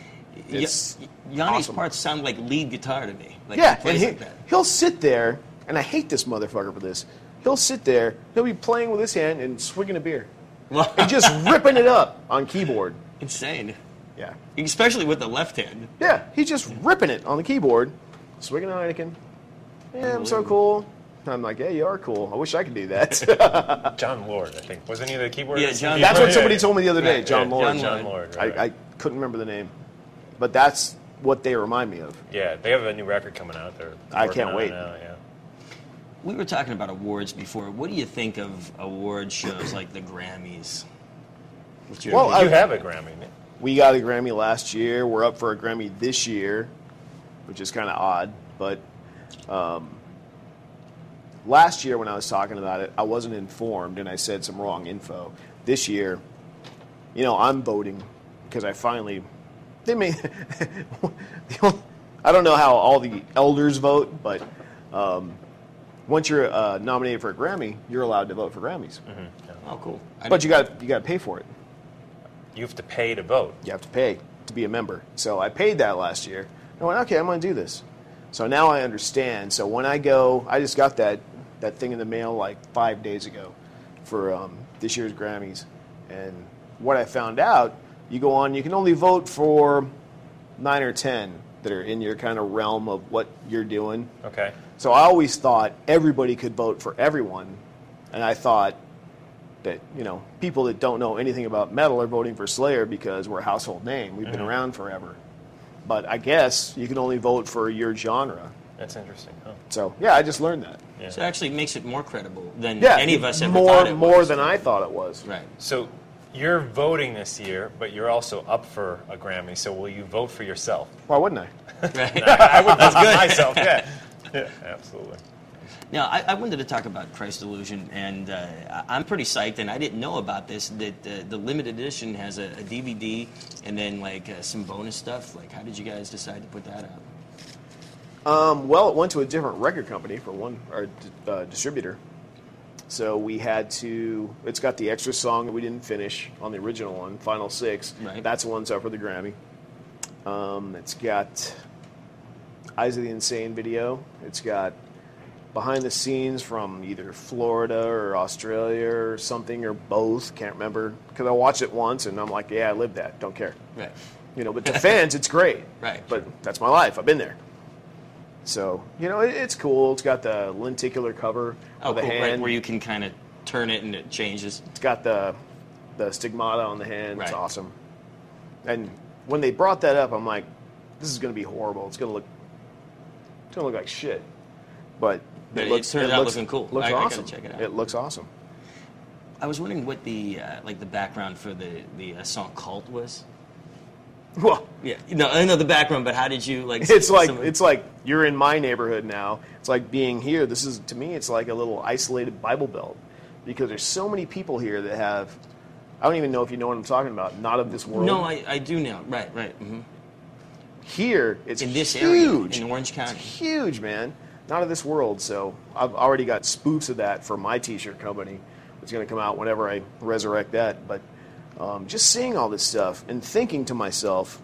it's Y- Janne's awesome. parts sound like lead guitar to me. Like yeah, he plays and he, like that. he'll sit there, and I hate this motherfucker for this. He'll sit there, he'll be playing with his hand and swigging a beer, and just ripping it up on keyboard. Insane. Yeah, Especially with the left hand. yeah, he's just ripping it on the keyboard, swigging a Heineken. Yeah, I'm so cool. I'm like, yeah, you are cool. I wish I could do that. Jon Lord, I think. Wasn't he the keyboard? Yeah, John- That's what somebody told me the other day, John yeah, Lord. John Jon Lord. Right, I, I couldn't remember the name, but that's what they remind me of. yeah, they have a new record coming out. They're I can't wait. Now, yeah. We were talking about awards before. What do you think of award shows like the Grammys? What's your Well, opinion? You have a Grammy. We got a Grammy last year. We're up for a Grammy this year, which is kind of odd. But um, last year, when I was talking about it, I wasn't informed and I said some wrong info. This year, you know, I'm voting because I finally they may. I don't know how all the elders vote, but um, once you're uh, nominated for a Grammy, you're allowed to vote for Grammys. Oh, cool. I But you got you got to pay for it. You have to pay to vote. You have to pay to be a member. So I paid that last year. I went, okay, I'm going to do this. So now I understand. So when I go, I just got that that thing in the mail like five days ago for um, this year's Grammys, and what I found out, you go on, you can only vote for nine or ten that are in your kind of realm of what you're doing. Okay. So I always thought everybody could vote for everyone, and I thought that you know people that don't know anything about metal are voting for Slayer because we're a household name. We've been Mhm. around forever. But I guess you can only vote for your genre. That's interesting. Huh? So yeah, I just learned that. So it actually makes it more credible than Yeah, any of us ever more thought it more was. than I thought it was. Right. So you're voting this year, but you're also up for a Grammy. So will you vote for yourself? Why wouldn't I? I would vote That's for good. myself. Yeah. yeah, absolutely. Now, I, I wanted to talk about Christ Illusion, and uh, I- I'm pretty psyched, and I didn't know about this, that uh, the limited edition has a, a DVD and then, like, uh, some bonus stuff. Like, how did you guys decide to put that out? Um, well, it went to a different record company for one, or uh, distributor. So we had to. It's got the extra song that we didn't finish on the original one, Final Six. Right. That's the one's up for the Grammy. Um, it's got Eyes of the Insane video. It's got behind the scenes from either Florida or Australia or something or both. Can't remember because I watched it once and I'm like, yeah, I lived that. Don't care. Right. You know, but to fans, it's great. Right. But that's my life. I've been there. So you know, it, it's cool. It's got the lenticular cover Oh, of the cool, hand. right, where you can kind of turn it and it changes. It's got the the stigmata on the hand. It's awesome. And when they brought that up, I'm like, this is going to be horrible. It's going to look, it's going to look like shit. But, But it turned out looks, looking cool. Looks I- I gotta awesome. check it out. It looks awesome. I was wondering what the uh, like the background for the the uh, song "Cult" was. Well, Yeah, no, I know the background, but how did you like? It's like it's like you're in my neighborhood now. It's like being here. This is to me, it's like a little isolated Bible Belt because there's so many people here that have. I don't even know if you know what I'm talking about. Not of this world. No, I, I do now. Right, right. hmm here it's In this huge. area, in Orange County. It's huge, man. Not of this world. So I've already got spoofs of that for my T-shirt company. It's going to come out whenever I resurrect that. But um, just seeing all this stuff and thinking to myself,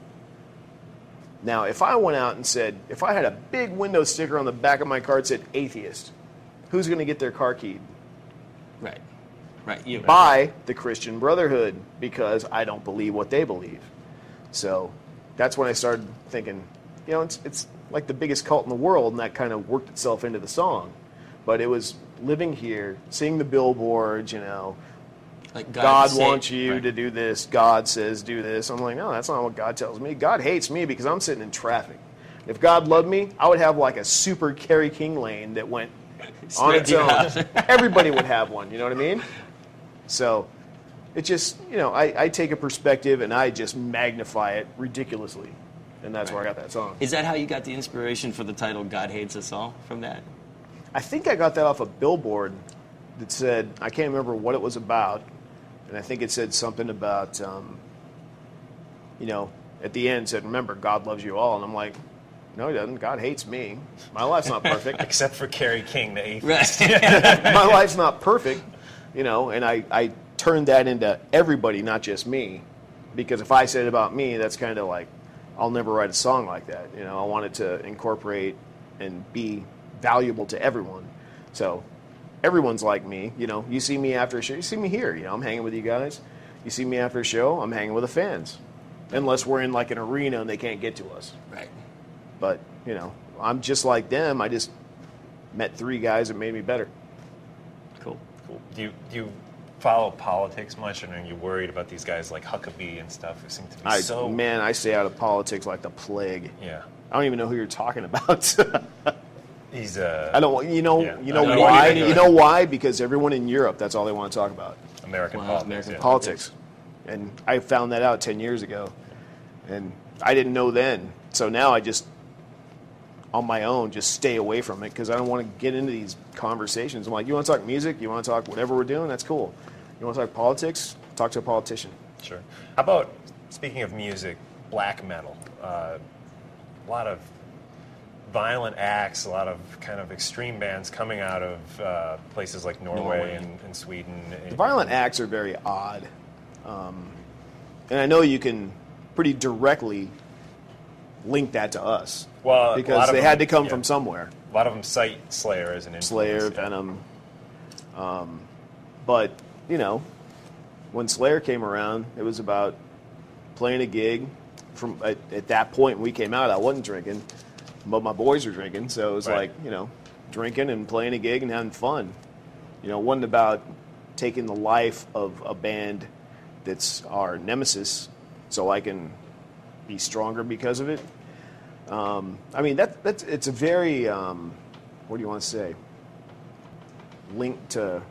now if I went out and said, if I had a big window sticker on the back of my car that said atheist, who's going to get their car keyed? Right, right. You by the Christian Brotherhood because I don't believe what they believe. So that's when I started thinking, you know, it's, it's like the biggest cult in the world, and that kind of worked itself into the song. But it was living here, seeing the billboards, you know, Like God, God wants you right. to do this, God says do this. I'm like, no, that's not what God tells me. God hates me because I'm sitting in traffic. If God loved me, I would have like a super Kerry King lane that went on its own. Everybody would have one, you know what I mean? So it just, you know, I, I take a perspective and I just magnify it ridiculously. And that's where I got that song. Is that how you got the inspiration for the title "God Hates Us All" from that? I think I got that off a billboard that said, I can't remember what it was about. And I think it said something about, um, you know, at the end said, remember, God loves you all. And I'm like, no, he doesn't. God hates me. My life's not perfect. Except for Kerry King, the atheist. My life's not perfect, you know, and I, I turned that into everybody, not just me. Because if I said it about me, that's kind of like, I'll never write a song like that. You know, I wanted to incorporate and be valuable to everyone. So everyone's like me. You know, you see me after a show, you see me here. You know, I'm hanging with you guys. You see me after a show, I'm hanging with the fans. Unless we're in like an arena and they can't get to us. Right. But, you know, I'm just like them. I just met three guys that made me better. Cool. Cool. Do you, do you follow politics much, and are you worried about these guys like Huckabee and stuff who seem to be I, so? man, I stay out of politics like the plague. Yeah. I don't even know who you're talking about. He's uh, I don't. You know. Yeah. You know I why? anything You know why? Because everyone in Europe, that's all they want to talk about. American Wow, politics. American yeah. Politics. And I found that out ten years ago, and I didn't know then. So now I just, on my own, just stay away from it because I don't want to get into these conversations. I'm like, you want to talk music? You want to talk whatever we're doing? That's cool. You want to talk politics? Talk to a politician. Sure. How about speaking of music, black metal? Uh, a lot of violent acts, a lot of kind of extreme bands coming out of uh, places like Norway, Norway. And, and Sweden. The violent acts are very odd. Um, and I know you can pretty directly link that to us. Well, because they them- had to come yeah. from somewhere. A lot of them cite Slayer as an influence. Slayer, yeah. Venom. Um, but, you know, when Slayer came around, it was about playing a gig. From at, at that point, when we came out, I wasn't drinking, but my boys were drinking. So it was Right. like, you know, drinking and playing a gig and having fun. You know, it wasn't about taking the life of a band that's our nemesis so I can be stronger because of it. Um, I mean, that, that's, it's a very, um, what do you want to say? Linked to,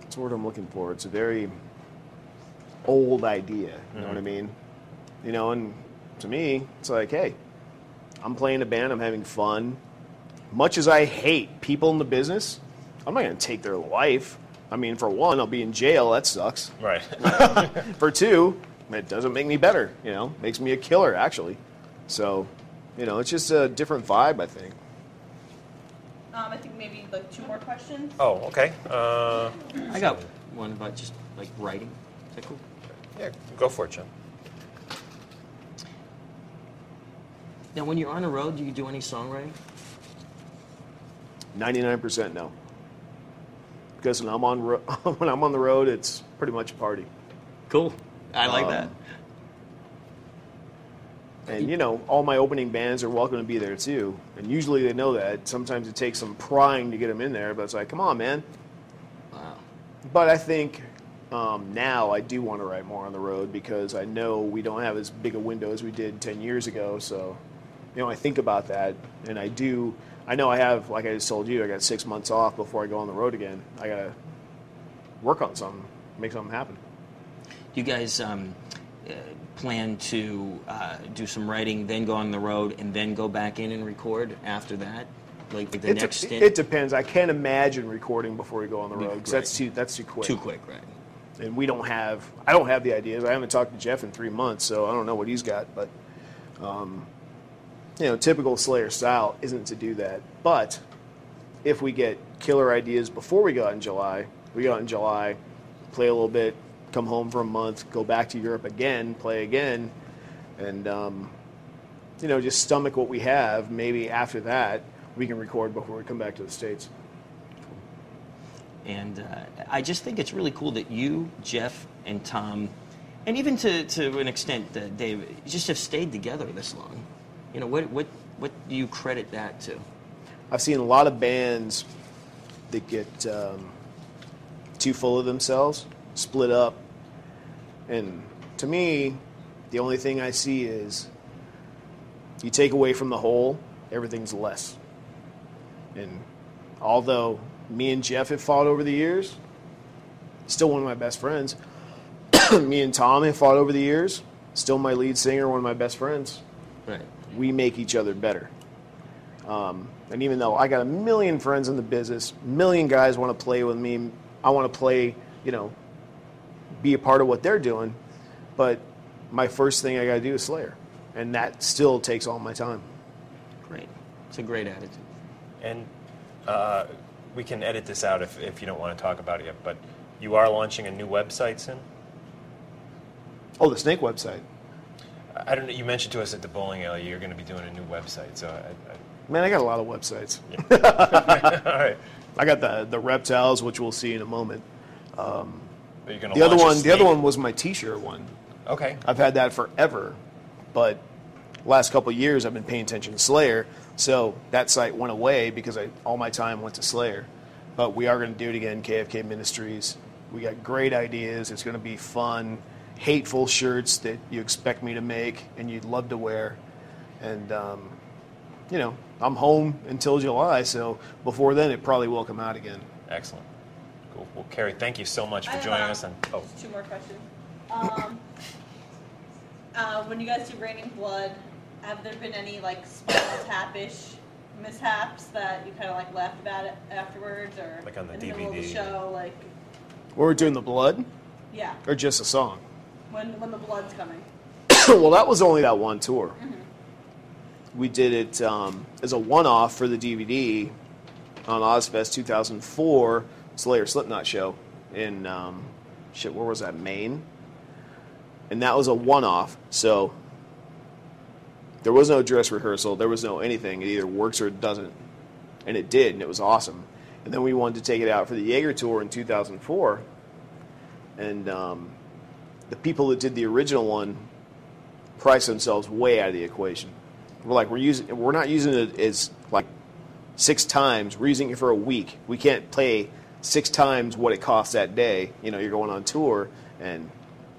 what's the word I'm looking for? It's a very old idea. You know what I mean? You know, and to me, it's like, hey, I'm playing a band, I'm having fun. Much as I hate people in the business, I'm not going to take their life. I mean, for one, I'll be in jail. That sucks. Right. for two, it doesn't make me better. You know, makes me a killer actually. So, you know, it's just a different vibe. I think. Um, I think maybe like two more questions. Oh, okay. Uh, I got one about just like writing. Is that cool? Yeah, go for it, Jim. Now, when you're on the road, do you do any songwriting? Ninety-nine percent no. Because when I'm on ro- when I'm on the road, it's pretty much a party. Cool. I like Um, that. And you know, all my opening bands are welcome to be there too. And usually they know that. Sometimes it takes some prying to get them in there, but it's like, come on, man. Wow. But I think um, now I do want to write more on the road because I know we don't have as big a window as we did 10 years ago. So, you know, I think about that and I do. I know I have, like I just told you, I got six months off before I go on the road again. I got to work on something, make something happen. Do you guys um, uh, plan to uh, do some writing, then go on the road, and then go back in and record after that? Like the It, next de- stint? it depends. I can't imagine recording before we go on the road because that's too that's too quick. Too quick, right? And we don't have. I don't have the ideas. I haven't talked to Jeff in three months, so I don't know what he's got. But, um, you know, typical Slayer style isn't to do that. But if we get killer ideas before we go out in July, we go out in July, play a little bit, come home for a month, go back to Europe again, play again, and um, you know, just stomach what we have. Maybe after that, we can record before we come back to the states. And uh, I just think it's really cool that you, Jeff, and Tom, and even to, to an extent, uh, Dave, just have stayed together this long. You know, what, what, what do you credit that to? I've seen a lot of bands that get um, too full of themselves, split up, and to me, the only thing I see is you take away from the whole, everything's less. And although me and Jeff have fought over the years, still one of my best friends. me and Tom have fought over the years, still my lead singer, one of my best friends. Right. We make each other better. Um, and even though I got a million friends in the business, million guys want to play with me, I want to play, you know, be a part of what they're doing. But my first thing I got to do is Slayer, and that still takes all my time. Great. It's a great attitude. And uh, we can edit this out if, if you don't want to talk about it yet, but you are launching a new website soon? Oh, the Snake website. I don't know. You mentioned to us at the bowling alley you're going to be doing a new website, so I, I, Man, I got a lot of websites. All right. I got the the reptiles, which we'll see in a moment. Um, Are you gonna the other one, the other one was my T-shirt one. Okay. I've had that forever, but last couple of years I've been paying attention to Slayer, so that site went away because I all my time went to Slayer. But we are going to do it again, KFK Ministries. We got great ideas. It's going to be fun, hateful shirts that you expect me to make and you'd love to wear, and um, you know I'm home until July, so before then it probably will come out again. Excellent. Cool. Well, Kerry, thank you so much for have, joining uh, us. And oh, Two more questions. Um, uh, when you guys do Raining Blood, have there been any like small tapish mishaps that you kind of like laughed about it afterwards, or Like on the in the middle of the DVD? show, like We're doing the blood. Yeah. or just a song. When when the blood's coming. well, that was only that one tour. We did it um, as a one-off for the DVD on Ozzfest 2004 Slayer Slipknot show in um, shit. Where was that? Maine. And that was a one-off. So there was no dress rehearsal. There was no anything. It either works or it doesn't. And it did, and it was awesome. And then we wanted to take it out for the Jaeger tour in 2004. And um, the people that did the original one priced themselves way out of the equation. We're like, we're using, we're not using it as like six times. We're using it for a week. We can't play six times what it costs that day. You know, you're going on tour, and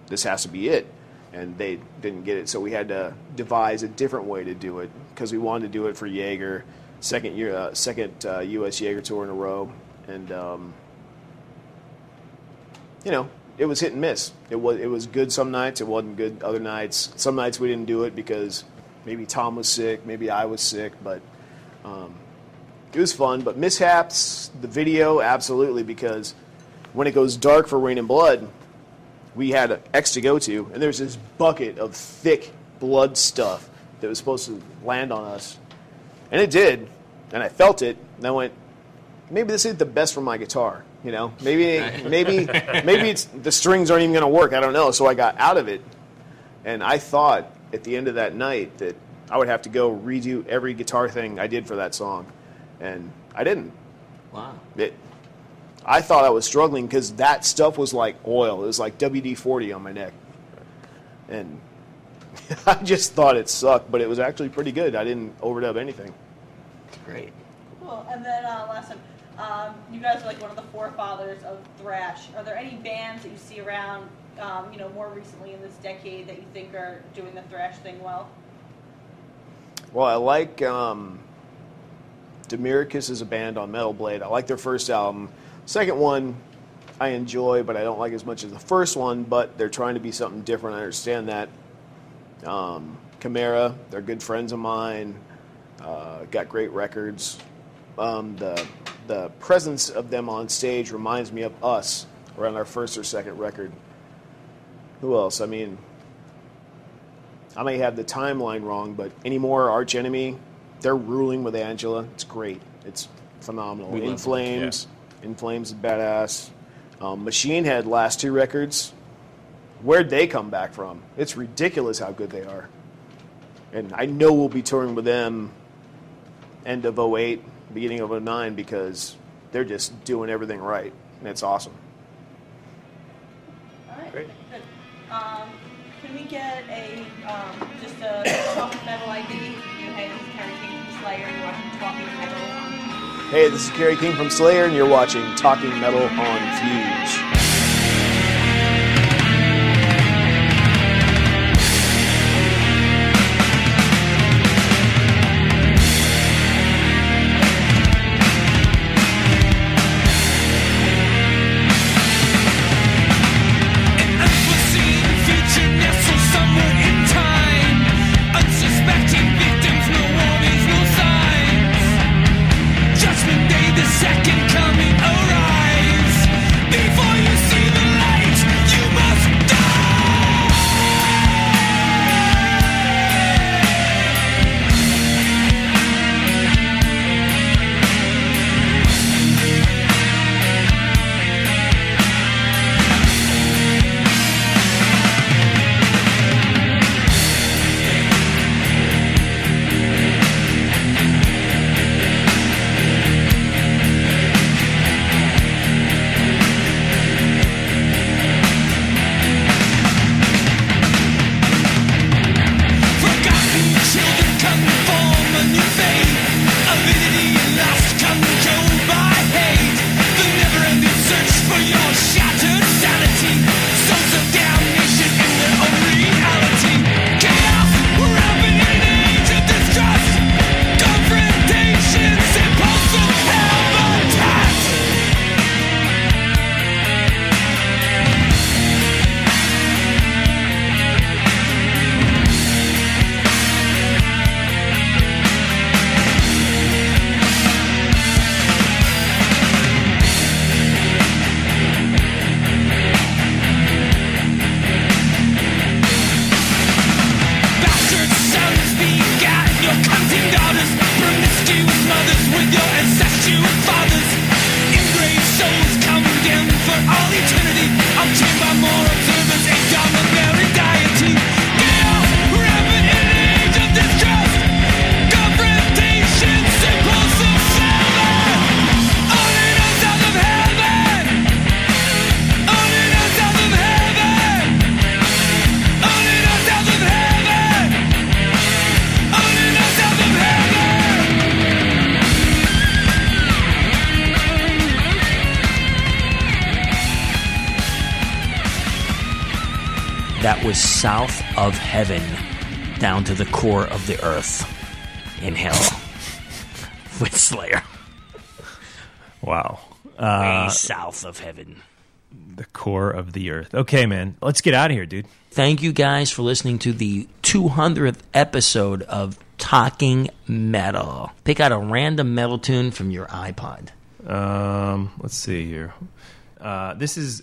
this has to be it. And they didn't get it, so we had to devise a different way to do it because we wanted to do it for Jaeger, second year, uh, second uh, U.S. Jaeger tour in a row, and um, you know, it was hit and miss. It was it was good some nights, it wasn't good other nights. Some nights we didn't do it because maybe Tom was sick, maybe I was sick, but um, it was fun. But mishaps, the video, absolutely, because when it goes dark for Raining Blood, we had X to go to, and there's this bucket of thick blood stuff that was supposed to land on us, and it did, and I felt it, and I went, maybe this isn't the best for my guitar. You know, maybe maybe maybe it's the strings aren't even going to work. I don't know. So I got out of it, and I thought at the end of that night that I would have to go redo every guitar thing I did for that song, and I didn't. Wow. It, I thought I was struggling because that stuff was like oil. It was like WD forty on my neck, and I just thought it sucked, but it was actually pretty good. I didn't overdub anything. Great. Cool. And then uh, last one. Um, you guys are like one of the forefathers of thrash. Are there any bands that you see around, um, you know, more recently in this decade that you think are doing the thrash thing well? Well, I like um, Demiricous as a band on Metal Blade. I like their first album. Second one, I enjoy, but I don't like as much as the first one. But they're trying to be something different. I understand that. Um, Chimaira, they're good friends of mine. Uh, got great records. Um, the the presence of them on stage reminds me of us around our first or second record. Who else? I mean, I may have the timeline wrong, but anymore, Arch Enemy, they're ruling with Angela. It's great. It's phenomenal. We In Flames, In Flames is badass. Um, Machine Head last two records. Where'd they come back from? It's ridiculous how good they are. And I know we'll be touring with them end of 08, beginning of 09 because they're just doing everything right. And it's awesome. All right. Great. Good. Um, can we get a um, just a talking metal ID? You hey, this is Kerry King from Slayer. You're watching Talking Metal on Hey, this is Kerry King from Slayer, and you're watching Talking Metal on Fuse. The second coming heaven, down to the core of the earth in hell with Slayer. Wow. Way Uh, south of heaven. the core of the earth. Okay, man. Let's get out of here, dude. Thank you guys for listening to the 200th episode of Talking Metal. Pick out a random metal tune from your iPod. Um, let's see here. Uh, this is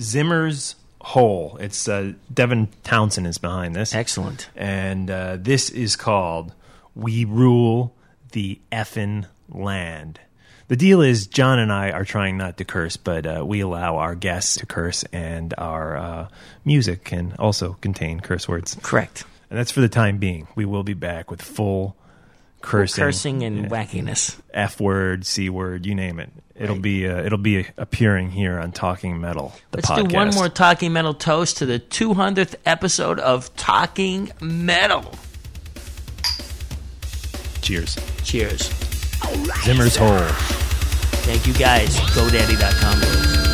Zimmer's Hole. It's uh, Devin Townsend is behind this. Excellent. And uh, this is called "We Rule the Effin' Land." The deal is, John and I are trying not to curse, but uh, we allow our guests to curse, and our uh, music can also contain curse words. Correct. And that's for the time being. We will be back with full cursing, Cursing and Yeah. wackiness. F word, C word, you name it. It'll be uh, it'll be appearing here on Talking Metal. The Let's podcast. do one more Talking Metal toast to the 200th episode of Talking Metal. Cheers. Cheers. Zimmer's Hole. Thank you guys. GoDaddy.com.